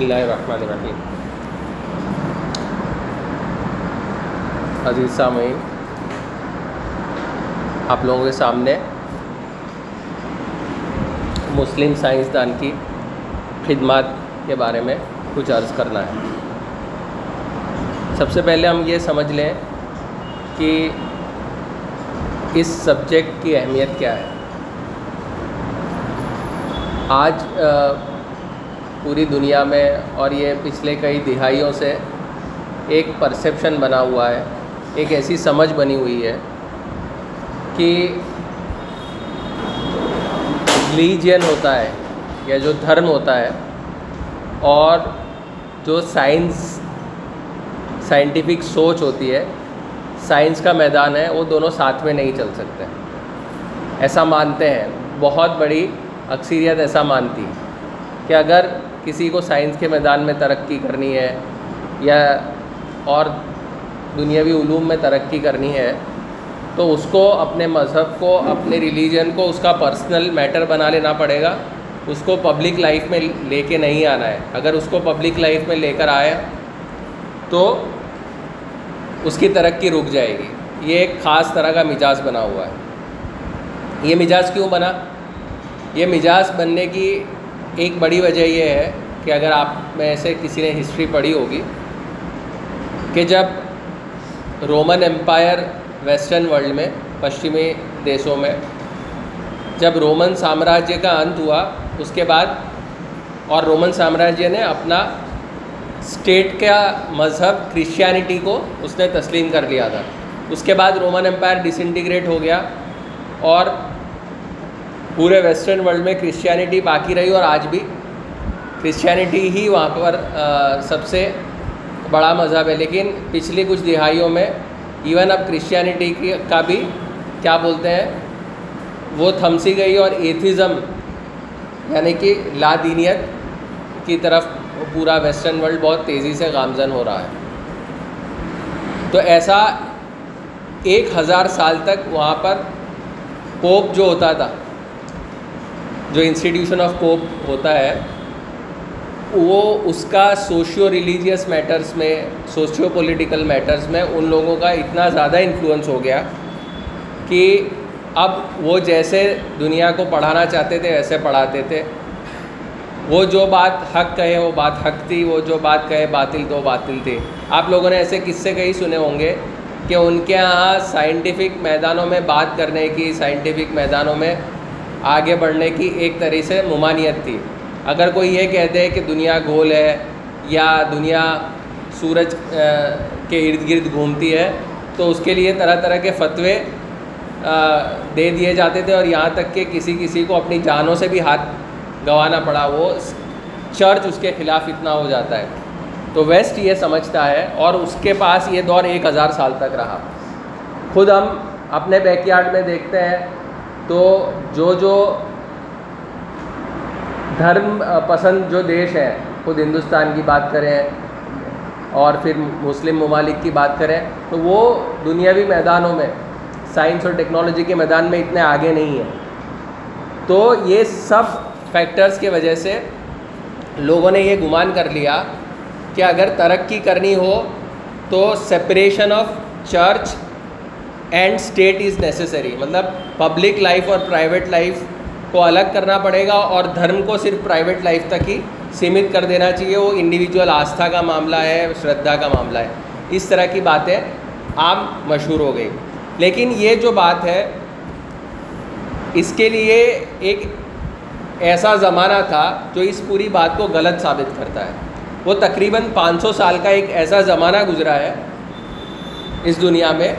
اللہ الرحمن الرحیم عزیز سامعین آپ لوگوں کے سامنے مسلم سائنسدان کی خدمات کے بارے میں کچھ عرض کرنا ہے۔ سب سے پہلے ہم یہ سمجھ لیں کہ اس سبجیکٹ کی اہمیت کیا ہے۔ آج پوری دنیا میں اور یہ پچھلے کئی دہائیوں سے ایک پرسیپشن بنا ہوا ہے، ایک ایسی سمجھ بنی ہوئی ہے کہ ریلیجین ہوتا ہے یا جو دھرم ہوتا ہے اور جو سائنس سائنٹیفک سوچ ہوتی ہے سائنس کا میدان ہے، وہ دونوں ساتھ میں نہیں چل سکتے۔ ایسا مانتے ہیں۔ بہت بڑی اکثریت ایسا مانتی۔ ہے کہ اگر کسی کو سائنس کے میدان میں ترقی کرنی ہے یا اور دنیاوی علوم میں ترقی کرنی ہے، تو اس کو اپنے مذہب کو، اپنے ریلیجن کو، اس کا پرسنل میٹر بنا لینا پڑے گا۔ اس کو پبلک لائف میں لے کے نہیں آنا ہے۔ اگر اس کو پبلک لائف میں لے کر آئے تو اس کی ترقی رک جائے گی۔ یہ ایک خاص طرح کا مزاج بنا ہوا ہے۔ یہ مزاج کیوں بنا؟ یہ مزاج بننے کی ایک بڑی وجہ یہ ہے کہ اگر آپ میں سے کسی نے ہسٹری پڑھی ہوگی کہ جب رومن امپائر ویسٹرن ورلڈ میں، پشچمی دیشوں میں، جب رومن سامراجیہ کا انت ہوا، اس کے بعد اور رومن سامراجیہ نے اپنا اسٹیٹ کا مذہب کرسچینٹی کو اس نے تسلیم کر لیا تھا۔ اس کے بعد رومن امپائر ڈس انٹیگریٹ ہو گیا اور پورے ویسٹرن ورلڈ میں کرسچینٹی باقی رہی اور آج بھی کرسچینٹی ہی وہاں پر سب سے بڑا مذہب ہے۔ لیکن پچھلی کچھ دہائیوں میں ایون اب کرسچینٹی کی کا بھی کیا بولتے ہیں، وہ تھمسی گئی اور ایتھزم یعنی کہ لادینیت کی طرف پورا ویسٹرن ورلڈ بہت تیزی سے گامزن ہو رہا ہے۔ تو ایسا ایک ہزار سال تک وہاں پر پوپ جو ہوتا تھا جو انسٹیٹیوشن آف پوپ ہوتا ہے، وہ اس کا سوشیو ریلیجیس میٹرس میں سوشیو پولیٹیکل میٹرس میں ان لوگوں کا اتنا زیادہ انفلوئنس ہو گیا کہ اب وہ جیسے دنیا کو پڑھانا چاہتے تھے ویسے پڑھاتے تھے۔ وہ جو بات حق کہے وہ بات حق تھی، وہ جو بات کہے باطل تو باطل تھی۔ آپ لوگوں نے ایسے قصے کئی سنے ہوں گے کہ ان کے یہاں سائنٹیفک میدانوں میں بات کرنے کی سائنٹیفک میدانوں میں آگے بڑھنے کی ایک طرح سے ممانعت تھی۔ اگر کوئی یہ کہتے کہ دنیا گول ہے یا دنیا سورج کے ارد گرد گھومتی ہے، تو اس کے لیے طرح طرح کے فتوے دے دیے جاتے تھے اور یہاں تک کہ کسی کسی کو اپنی جانوں سے بھی ہاتھ گنوانا پڑا۔ وہ چرچ اس کے خلاف اتنا ہو جاتا ہے۔ تو ویسٹ یہ سمجھتا ہے اور اس کے پاس یہ دور ایک ہزار سال تک رہا۔ خود ہم اپنے بیک یارڈ میں دیکھتے ہیں تو جو جو دھرم پسند جو دیش ہے، خود ہندوستان کی بات کریں اور پھر مسلم ممالک کی بات کریں، تو وہ دنیاوی میدانوں میں، سائنس اور ٹیکنالوجی کے میدان میں اتنے آگے نہیں ہیں۔ تو یہ سب فیکٹرز کی وجہ سے لوگوں نے یہ گمان کر لیا کہ اگر ترقی کرنی ہو تو separation of church and state is necessary مطلب پبلک لائف اور پرائیویٹ لائف کو الگ کرنا پڑے گا اور دھرم کو صرف پرائیویٹ لائف تک ہی سیمت کر دینا چاہیے. وہ انڈیویجول آستھا کا معاملہ ہے شردھا کا معاملہ ہے. اس طرح کی باتیں عام مشہور ہو گئی. لیکن یہ جو بات ہے، اس کے لیے ایک ایسا زمانہ تھا جو اس پوری بات کو غلط ثابت کرتا ہے. وہ تقریباً پانچ سو سال کا ایک ایسا زمانہ گزرا ہے اس دنیا میں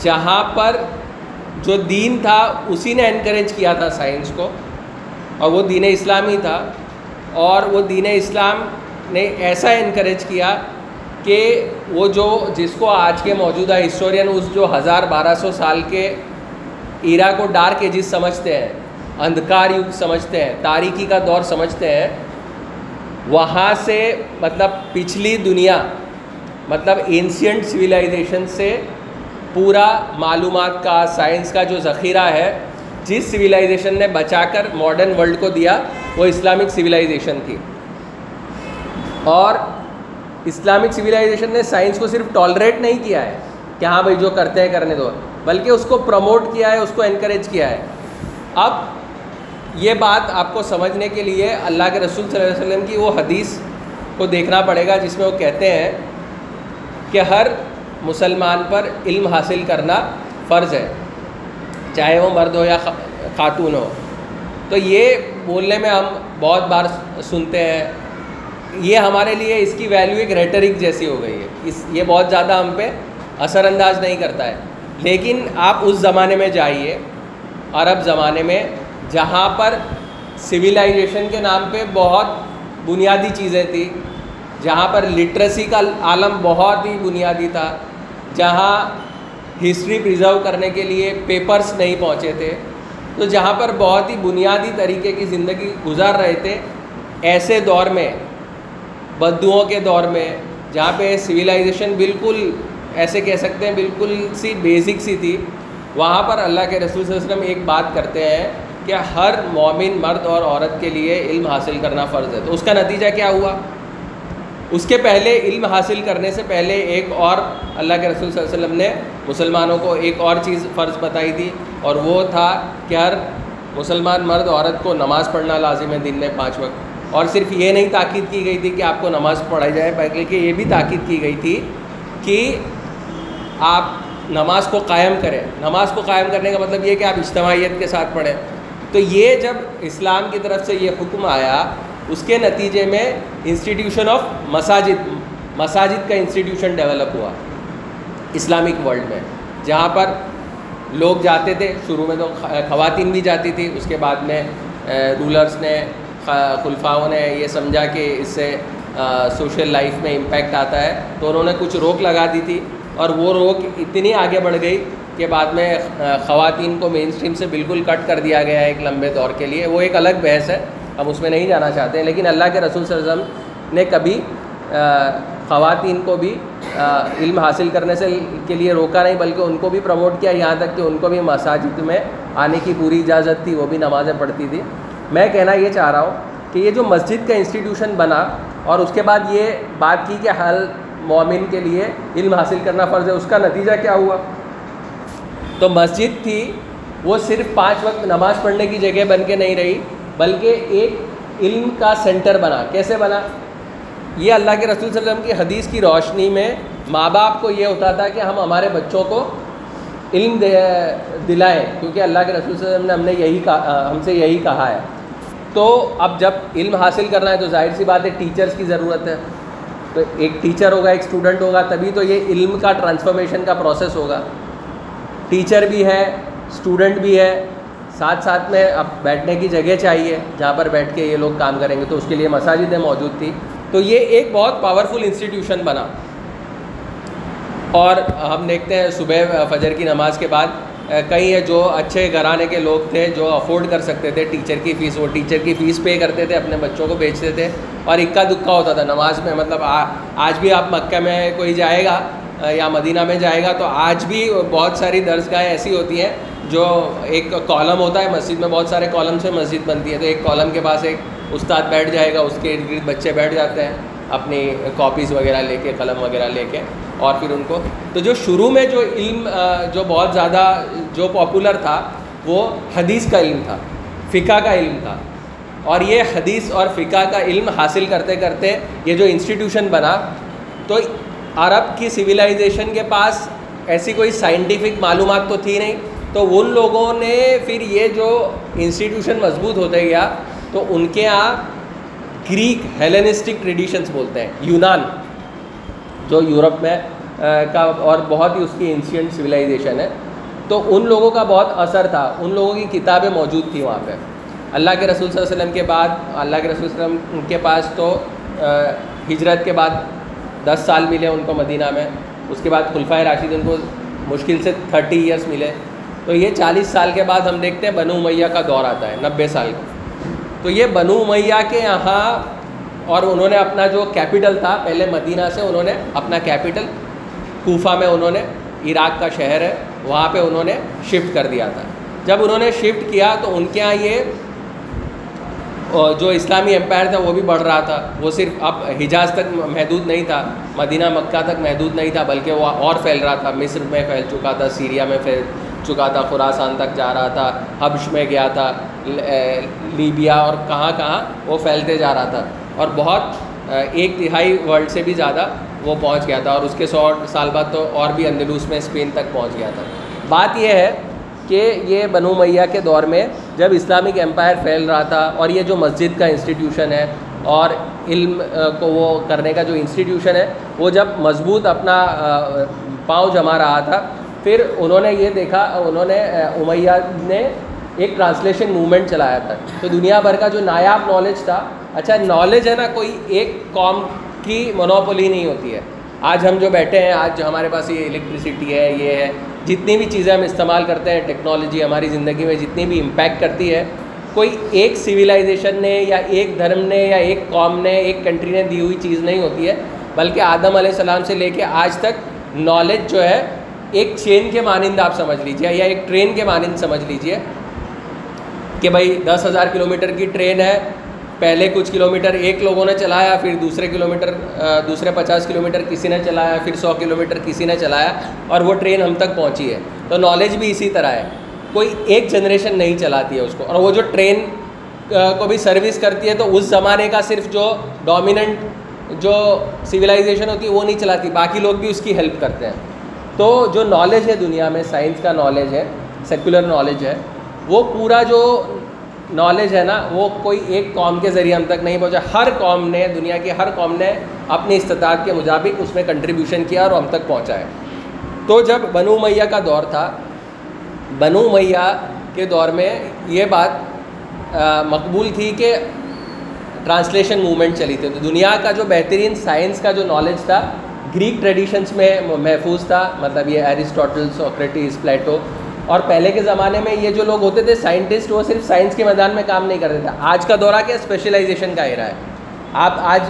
جہاں پر جو دین تھا اسی نے انکریج کیا تھا سائنس کو، اور وہ دین اسلامی تھا۔ اور وہ دین اسلام نے ایسا انکریج کیا کہ وہ جو، جس کو آج کے موجودہ ہسٹورین اس جو ہزار بارہ سو سال کے ایرا کو ڈارک ایجز سمجھتے ہیں، اندھکار یگ سمجھتے ہیں، تاریکی کا دور سمجھتے ہیں، وہاں سے مطلب پچھلی دنیا مطلب اینسینٹ سویلائزیشن سے پورا معلومات کا، سائنس کا جو ذخیرہ ہے، جس سویلائزیشن نے بچا کر ماڈرن ورلڈ کو دیا، وہ اسلامک سویلائزیشن تھی۔ اور اسلامک سویلائزیشن نے سائنس کو صرف ٹالریٹ نہیں کیا ہے کہ ہاں بھائی جو کرتے ہیں کرنے دو، بلکہ اس کو پروموٹ کیا ہے، اس کو انکریج کیا ہے۔ اب یہ بات آپ کو سمجھنے کے لیے اللہ کے رسول صلی اللہ علیہ وسلم کی وہ حدیث کو دیکھنا پڑے گا، جس میں وہ کہتے ہیں کہ ہر مسلمان پر علم حاصل کرنا فرض ہے۔ چاہے وہ مرد ہو یا خاتون ہو۔ تو یہ بولنے میں ہم بہت بار سنتے ہیں۔ یہ ہمارے لیے اس کی ویلیو ایک ریٹرک جیسی ہو گئی ہے۔ اس، یہ بہت زیادہ ہم پہ اثر انداز نہیں کرتا ہے۔ لیکن آپ اس زمانے میں جائیے، عرب زمانے میں، جہاں پر سویلائزیشن کے نام پہ بہت بنیادی چیزیں تھیں، جہاں پر لٹریسی کا عالم بہت ہی بنیادی تھا۔ جہاں ہسٹری پرزرو کرنے کے لیے پیپرس نہیں پہنچے تھے، تو جہاں پر بہت ہی بنیادی طریقے کی زندگی گزار رہے تھے، ایسے دور میں، بدوؤں کے دور میں، جہاں پہ سویلائزیشن بالکل ایسے کہہ سکتے ہیں، بالکل سی بیسک سی تھی، وہاں پر اللہ کے رسول صلی اللہ علیہ وسلم ایک بات کرتے ہیں کہ ہر مومن مرد اور عورت کے لیے علم حاصل کرنا فرض ہے۔ تو اس کا نتیجہ کیا ہوا؟ اس کے پہلے علم حاصل کرنے سے پہلے ایک اور اللہ کے رسول صلی اللہ علیہ وسلم نے مسلمانوں کو ایک اور چیز فرض بتائی تھی اور وہ تھا کہ ہر مسلمان مرد عورت کو نماز پڑھنا لازم ہے دن میں پانچ وقت۔ اور صرف یہ نہیں تاکید کی گئی تھی کہ آپ کو نماز پڑھائی جائے، بلکہ یہ بھی تاکید کی گئی تھی کہ آپ نماز کو قائم کریں۔ نماز کو قائم کرنے کا مطلب یہ کہ آپ اجتماعیت کے ساتھ پڑھیں۔ تو یہ جب اسلام کی طرف سے یہ حکم آیا اس کے نتیجے میں انسٹیٹیوشن آف مساجد مساجد کا انسٹیٹیوشن ڈیولپ ہوا اسلامک ورلڈ میں۔ جہاں پر لوگ جاتے تھے، شروع میں تو خواتین بھی جاتی تھی، اس کے بعد میں رولرس نے خلفاؤں نے یہ سمجھا کہ اس سے سوشل لائف میں امپیکٹ آتا ہے۔ تو انہوں نے کچھ روک لگا دی تھی اور وہ روک اتنی آگے بڑھ گئی کہ بعد میں خواتین کو مین اسٹریم سے بالکل کٹ کر دیا گیا ہے ایک لمبے دور کے لیے۔ وہ ایک الگ بحث ہے۔ ہم اس میں نہیں جانا چاہتے ہیں۔ لیکن اللہ کے رسول صلی اللہ علیہ وسلم نے کبھی خواتین کو بھی علم حاصل کرنے سے کے لیے روکا نہیں، بلکہ ان کو بھی پروموٹ کیا۔ یہاں تک کہ ان کو بھی مساجد میں آنے کی پوری اجازت تھی، وہ بھی نمازیں پڑھتی تھی۔ میں کہنا یہ چاہ رہا ہوں کہ یہ جو مسجد کا انسٹیٹیوشن بنا اور اس کے بعد یہ بات کی کہ حل مومن کے لیے علم حاصل کرنا فرض ہے، اس کا نتیجہ کیا ہوا؟ تو مسجد تھی، وہ صرف پانچ وقت نماز پڑھنے کی جگہ بن کے نہیں رہی۔ بلکہ ایک علم کا سینٹر بنا۔ کیسے بنا؟ یہ اللہ کے رسول صلی اللہ علیہ وسلم کی حدیث کی روشنی میں ماں باپ کو یہ ہوتا تھا کہ ہم ہمارے بچوں کو علم دلائیں، کیونکہ اللہ کے رسول صلی اللہ علیہ وسلم نے ہم نے یہی کہا، ہم سے یہی کہا ہے۔ تو اب جب علم حاصل کرنا ہے تو ظاہر سی بات ہے ٹیچرس کی ضرورت ہے۔ تو ایک ٹیچر ہوگا، ایک اسٹوڈنٹ ہوگا، تبھی تو یہ علم کا ٹرانسفارمیشن کا پروسیس ہوگا۔ ٹیچر بھی ہے اسٹوڈنٹ بھی ہے۔ ساتھ ساتھ میں اب بیٹھنے کی جگہ چاہیے، جہاں پر بیٹھ کے یہ لوگ کام کریں گے، تو اس کے لیے مساجدیں موجود تھی۔ تو یہ ایک بہت پاورفل انسٹیٹیوشن بنا۔ اور ہم دیکھتے ہیں صبح فجر کی نماز کے بعد کئی ہے جو اچھے گھرانے کے لوگ تھے جو افورڈ کر سکتے تھے ٹیچر کی فیس وہ ٹیچر کی فیس پے کرتے تھے، اپنے بچوں کو بیچتے تھے۔ اور اکا دکا ہوتا تھا نماز میں مطلب آج بھی آپ مکہ میں کوئی جائے گا یا مدینہ میں جائے گا، تو آج بھی بہت ساری درس گاہیں ایسی ہوتی ہیں۔ جو ایک کالم ہوتا ہے مسجد میں، بہت سارے کالم سے مسجد بنتی ہے۔ تو ایک کالم کے پاس ایک استاد بیٹھ جائے گا، اس کے ارد گرد بچے بیٹھ جاتے ہیں اپنی کاپیز وغیرہ لے کے، قلم وغیرہ لے کے، اور پھر ان کو۔ تو جو شروع میں جو علم، جو بہت زیادہ جو پاپولر تھا، وہ حدیث کا علم تھا، فقہ کا علم تھا۔ اور یہ حدیث اور فقہ کا علم حاصل کرتے کرتے یہ جو انسٹیٹیوشن بنا، تو عرب کی سویلائزیشن کے پاس ایسی کوئی سائنٹیفک معلومات تو تھی نہیں۔ تو ان لوگوں نے پھر یہ جو انسٹیٹیوشن مضبوط ہوتے گیا، تو ان کے یہاں گریک ہیلنسٹک ٹریڈیشنس بولتے ہیں، یونان، جو یورپ میں کا اور بہت ہی اس کی انسینٹ سویلائزیشن ہے۔ تو ان لوگوں کا بہت اثر تھا، ان لوگوں کی کتابیں موجود تھیں وہاں پہ۔ اللہ کے رسول صلی اللہ علیہ وسلم کے بعد، اللہ کے رسول صلی اللہ علیہ وسلم کے پاس تو ہجرت کے بعد دس سال ملے ان کو مدینہ میں۔ اس کے بعد خلفۂ راشد ان کو مشکل سے تھرٹی ایئرس ملے۔ تو یہ چالیس سال کے بعد ہم دیکھتے ہیں بنو میاں کا دور آتا ہے، نبے سال کا۔ تو یہ بنو میاں کے یہاں اور انہوں نے اپنا جو کیپٹل تھا، پہلے مدینہ سے انہوں نے اپنا کیپٹل کوفہ میں انہوں نے، عراق کا شہر ہے، وہاں پہ انہوں نے شفٹ کر دیا تھا۔ جب انہوں نے شفٹ کیا تو ان کے یہاں یہ جو اسلامی امپائر تھا وہ بھی بڑھ رہا تھا۔ وہ صرف اب حجاز تک محدود نہیں تھا، مدینہ مکہ تک محدود نہیں تھا، بلکہ وہ اور پھیل رہا تھا۔ مصر میں پھیل چکا تھا، سیریا میں پھیل چکا تھا خوراسان تک جا رہا تھا، حبش میں گیا تھا لیبیا اور کہاں کہاں وہ پھیلتے جا رہا تھا۔ اور بہت ایک تہائی ورلڈ سے بھی زیادہ وہ پہنچ گیا تھا اور اس کے سو سال بعد تو اور بھی اندلوس میں اسپین تک پہنچ گیا تھا۔ بات یہ ہے کہ یہ بنو میاں کے دور میں جب اسلامک امپائر پھیل رہا تھا اور یہ جو مسجد کا انسٹیٹیوشن ہے اور علم کو وہ کرنے کا جو انسٹیٹیوشن ہے، وہ جب مضبوط اپنا پاؤں جما رہا تھا پھر انہوں نے یہ دیکھا، انہوں نے امیہ نے ایک ٹرانسلیشن موومنٹ چلایا تھا۔ تو دنیا بھر کا جو نایاب نالج تھا اچھا نالج ہے نا، کوئی ایک قوم کی منوپلی نہیں ہوتی ہے۔ آج ہم جو بیٹھے ہیں، آج جو ہمارے پاس یہ الیکٹریسٹی ہے، یہ ہے، جتنی بھی چیزیں ہم استعمال کرتے ہیں ٹیکنالوجی ہماری زندگی میں جتنی بھی امپیکٹ کرتی ہے، کوئی ایک سویلائزیشن نے یا ایک دھرم نے یا ایک قوم نے، ایک کنٹری نے دی ہوئی چیز نہیں ہوتی ہے۔ بلکہ آدم علیہ السلام سے لے کے آج تک نالج جو ہے ایک چین کے مانند آپ سمجھ لیجیے یا ایک ٹرین کے مانند سمجھ لیجیے کہ بھائی دس ہزار کلو میٹر کی ٹرین ہے، پہلے کچھ کلو میٹر ایک لوگوں نے چلایا، پھر دوسرے کلو میٹر دوسرے پچاس کلو میٹر کسی نے چلایا، پھر سو کلو میٹر کسی نے چلایا اور وہ ٹرین ہم تک پہنچی ہے۔ تو نالج بھی اسی طرح ہے۔ کوئی ایک جنریشن نہیں چلاتی ہے اس کو۔ اور وہ جو ٹرین کو بھی سروس کرتی ہے تو اس زمانے کا صرف جو ڈومیننٹ جو سویلائزیشن ہوتی ہے وہ نہیں چلاتی، باقی لوگ بھی اس کی ہیلپ کرتے ہیں۔ تو جو نالج ہے دنیا میں سائنس کا نالج ہے سیکولر نالج ہے، وہ پورا جو نالج ہے نا، وہ کوئی ایک قوم کے ذریعے ہم تک نہیں پہنچا۔ ہر قوم نے، دنیا کی ہر قوم نے اپنی استطاعت کے مطابق اس میں کنٹریبیوشن کیا اور ہم تک پہنچا ہے۔ تو جب بنو میاں کا دور تھا، بنو میاں کے دور میں یہ بات مقبول تھی کہ ٹرانسلیشن موومنٹ چلی تھی۔ تو دنیا کا جو بہترین سائنس کا جو نالج تھا گریک ٹریڈیشنس میں محفوظ تھا مطلب یہ ایرسٹوٹل سوکریٹیز پلیٹو اور پہلے کے زمانے میں یہ جو لوگ ہوتے تھے سائنٹسٹ وہ صرف سائنس کے میدان میں کام نہیں کرتے تھے۔ آج کا دورہ کیا اسپیشلائزیشن کا ایرا ہے۔ آپ آج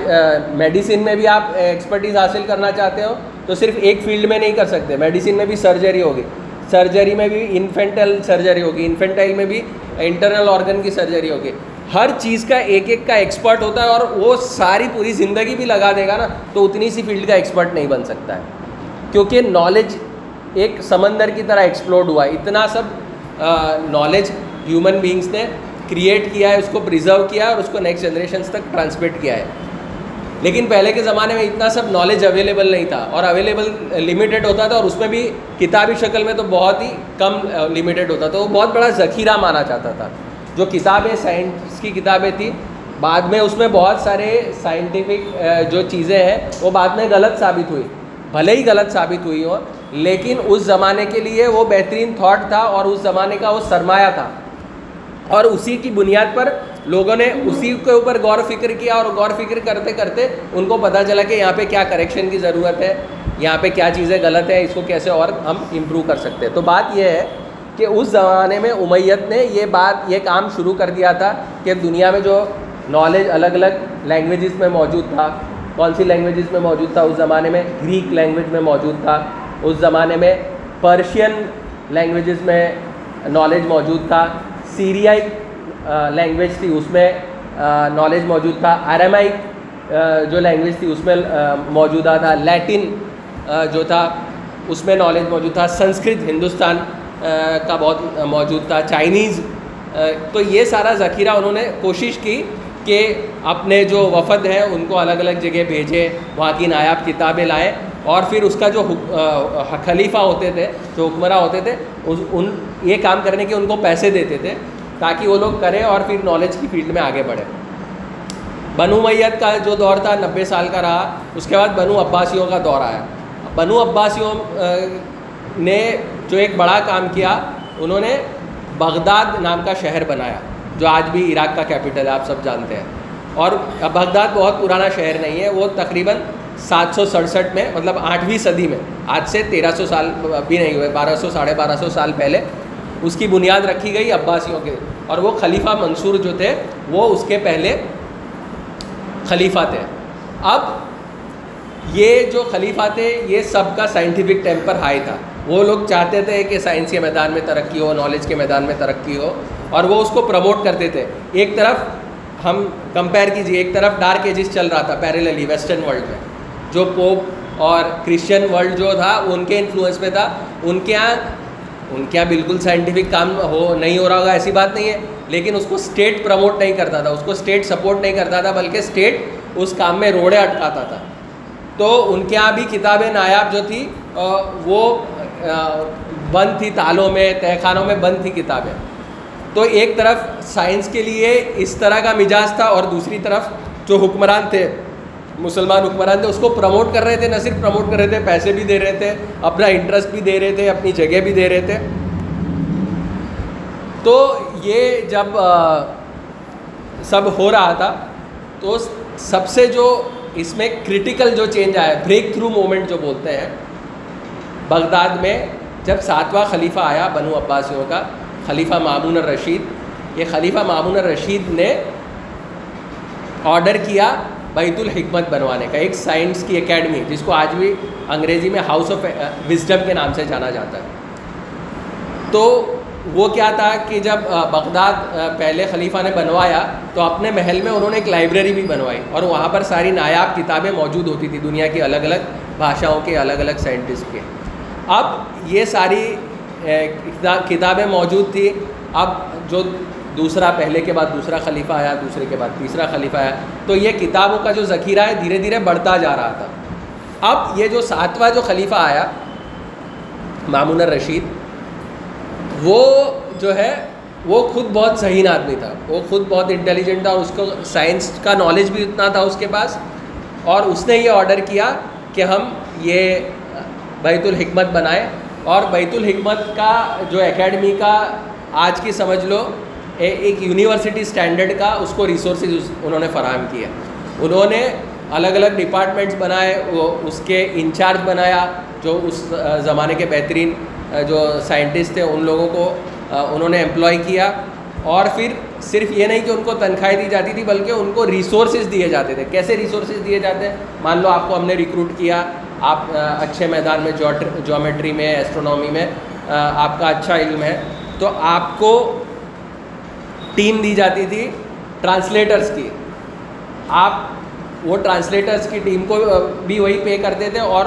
میڈیسن میں بھی آپ ایکسپرٹیز حاصل کرنا چاہتے ہو تو صرف ایک فیلڈ میں نہیں کر سکتے۔ میڈیسن میں بھی سرجری ہوگی۔ سرجری میں بھی انفینٹل سرجری ہوگی۔ انفینٹائل میں بھی انٹرنل آرگن کی سرجری ہوگی۔ ہر چیز کا ایک ایک کا ایکسپرٹ ہوتا ہے اور وہ ساری پوری زندگی بھی لگا دے گا نا، تو اتنی سی فیلڈ کا ایکسپرٹ نہیں بن سکتا ہے۔ کیونکہ نالج ایک سمندر کی طرح ایکسپلورڈ ہوا ہے۔ اتنا سب نالج ہیومن بینگس نے کریٹ کیا ہے، اس کو پرزرو کیا ہے اور اس کو نیکسٹ جنریشنس تک ٹرانسمٹ کیا ہے۔ لیکن پہلے کے زمانے میں اتنا سب نالج اویلیبل نہیں تھا اور اویلیبل لمیٹیڈ ہوتا تھا اور اس میں بھی کتابی شکل میں تو بہت ہی کم لمیٹیڈ ہوتا تھا۔ وہ بہت بڑا ذخیرہ مانا جاتا تھا۔ جو کتابیں سائنس کی کتابیں تھیں، بعد میں اس میں بہت سارے سائنٹیفک جو چیزیں ہیں، وہ بعد میں غلط ثابت ہوئی۔ بھلے ہی غلط ثابت ہوئی ہوں۔ لیکن اس زمانے کے لیے وہ بہترین تھاٹ تھا اور اس زمانے کا وہ سرمایہ تھا۔ اور اسی کی بنیاد پر لوگوں نے اسی کے اوپر غور و فکر کیا اور غور و فکر کرتے کرتے ان کو پتہ چلا کہ یہاں پہ کیا کریکشن کی ضرورت ہے، یہاں پہ کیا چیزیں غلط ہیں، اس کو کیسے اور ہم امپروو کر سکتے ہیں۔ تو بات یہ ہے کہ اس زمانے میں امیت نے یہ بات، یہ کام شروع کر دیا تھا کہ دنیا میں جو نالج الگ الگ لینگویجز میں موجود تھا، کون سی لینگویجز میں موجود تھا؟ اس زمانے میں گریک لینگویج میں موجود تھا، اس زمانے میں پرشین لینگویجز میں نالج موجود تھا سیریائی لینگویج تھی، اس میں نالج موجود تھا آرامائک جو لینگویج تھی، اس میں موجودہ تھا لیٹن جو تھا، اس میں نالج موجود تھا سنسکرت ہندوستان کا بہت موجود تھا، چائنیز تو یہ سارا ذخیرہ انہوں نے کوشش کی کہ اپنے جو وفد ہیں، ان کو الگ الگ جگہ بھیجے، وہاں کی نایاب کتابیں لائیں اور پھر اس کا جو خلیفہ ہوتے تھے، جو حکمراں ہوتے تھے ان، یہ کام کرنے کے ان کو پیسے دیتے تھے تاکہ وہ لوگ کریں اور پھر نالج کی فیلڈ میں آگے بڑھیں۔ بنو میت کا جو دور تھا، نبے سال کا رہا، اس کے بعد بنو عباسیوں کا دور آیا۔ بنو عباسیوں نے جو ایک بڑا کام کیا، انہوں نے بغداد نام کا شہر بنایا، جو آج بھی عراق کا کیپٹل ہے، آپ سب جانتے ہیں۔ اور بغداد بہت پرانا شہر نہیں ہے، وہ تقریباً سات سو سڑسٹھ میں مطلب آٹھویں صدی میں، آج سے تیرہ سو سال بھی نہیں ہوئے، بارہ سو، ساڑھے بارہ سو سال پہلے اس کی بنیاد رکھی گئی عباسیوں کے۔ اور وہ خلیفہ منصور جو تھے، وہ اس کے پہلے خلیفہ تھے۔ اب یہ جو خلیفہ تھے، یہ سب کا سائنٹیفک ٹیمپر ہائی تھا۔ وہ لوگ چاہتے تھے کہ سائنس کے میدان میں ترقی ہو نالج کے میدان میں ترقی ہو، اور وہ اس کو پروموٹ کرتے تھے۔ ایک طرف ہم کمپیئر کیجیے ایک طرف ڈارک ایجز چل رہا تھا پیریللی ویسٹرن ورلڈ میں۔ جو پوپ اور کرسچن ورلڈ جو تھا، ان کے انفلوئنس پہ تھا۔ ان کے یہاں، ان کے یہاں بالکل سائنٹیفک کام ہو، نہیں ہو رہا ہوگا، ایسی بات نہیں ہے۔ لیکن اس کو اسٹیٹ پروموٹ نہیں کرتا تھا، اس کو اسٹیٹ سپورٹ نہیں کرتا تھا، بلکہ اسٹیٹ اس کام میں روڑے اٹکاتا تھا۔ تو ان کے یہاں بھی کتابیں نایاب جو تھی وہ بند تھی تالوں میں تہ خانوں میں بند تھی کتابیں۔ تو ایک طرف سائنس کے لیے اس طرح کا مزاج تھا اور دوسری طرف جو حکمران تھے، مسلمان حکمران تھے، اس کو پروموٹ کر رہے تھے، نہ صرف پروموٹ کر رہے تھے، پیسے بھی دے رہے تھے، اپنا انٹرسٹ بھی دے رہے تھے، اپنی جگہ بھی دے رہے تھے۔ تو یہ جب سب ہو رہا تھا، تو سب سے جو اس میں کرٹیکل جو چینج آیا بریک تھرو مومنٹ جو بولتے ہیں بغداد میں جب ساتواں خلیفہ آیا بنو عباسیوں کا، خلیفہ معمون الرشید، یہ خلیفہ معمون الرشید نے آڈر کیا بیت الحکمت بنوانے کا، ایک سائنس کی اکیڈمی جس کو آج بھی انگریزی میں ہاؤس آف وزڈم کے نام سے جانا جاتا ہے۔ تو وہ کیا تھا کہ جب uh, بغداد uh, پہلے خلیفہ نے بنوایا، تو اپنے محل میں انہوں نے ایک لائبریری بھی بنوائی، اور وہاں پر ساری نایاب کتابیں موجود ہوتی تھی دنیا کی الگ الگ بھاشاؤں کے الگ الگ سائنٹسٹ کے۔ اب یہ ساری کتابیں موجود تھیں۔ اب جو دوسرا پہلے کے بعد دوسرا خلیفہ آیا، دوسرے کے بعد تیسرا خلیفہ آیا، تو یہ کتابوں کا جو ذخیرہ ہے دھیرے دھیرے بڑھتا جا رہا تھا۔ اب یہ جو ساتواں جو خلیفہ آیا، مامون الرشید، وہ جو ہے، وہ خود بہت صحیح آدمی تھا۔ وہ خود بہت انٹیلیجنٹ تھا اس کو سائنس کا نالج بھی اتنا تھا اس کے پاس۔ اور اس نے یہ آڈر کیا کہ ہم یہ بیت الحکمت بنائے اور بیت الحکمت کا جو اکیڈمی کا آج کی سمجھ لو ایک یونیورسٹی اسٹینڈرڈ کا اس کو ریسورسز انہوں نے فراہم کیا انہوں نے الگ الگ ڈپارٹمنٹس بنائے، وہ اس کے انچارج بنایا، جو اس زمانے کے بہترین، جو سائنٹسٹ تھے، ان لوگوں کو انہوں نے امپلائی کیا۔ اور پھر صرف یہ نہیں کہ ان کو تنخواہیں دی جاتی تھی، بلکہ ان کو ریسورسز دیے جاتے تھے۔ کیسے ریسورسز دیے جاتے؟ ہیں مان لو آپ کو ہم نے ریکروٹ کیا آپ اچھے میدان میں جومیٹری میں ایسٹرونومی میں آپ کا اچھا علم ہے۔ تو آپ کو ٹیم دی جاتی تھی ٹرانسلیٹرس کی۔ آپ وہ ٹرانسلیٹرس کی ٹیم کو بھی وہی پے کرتے تھے اور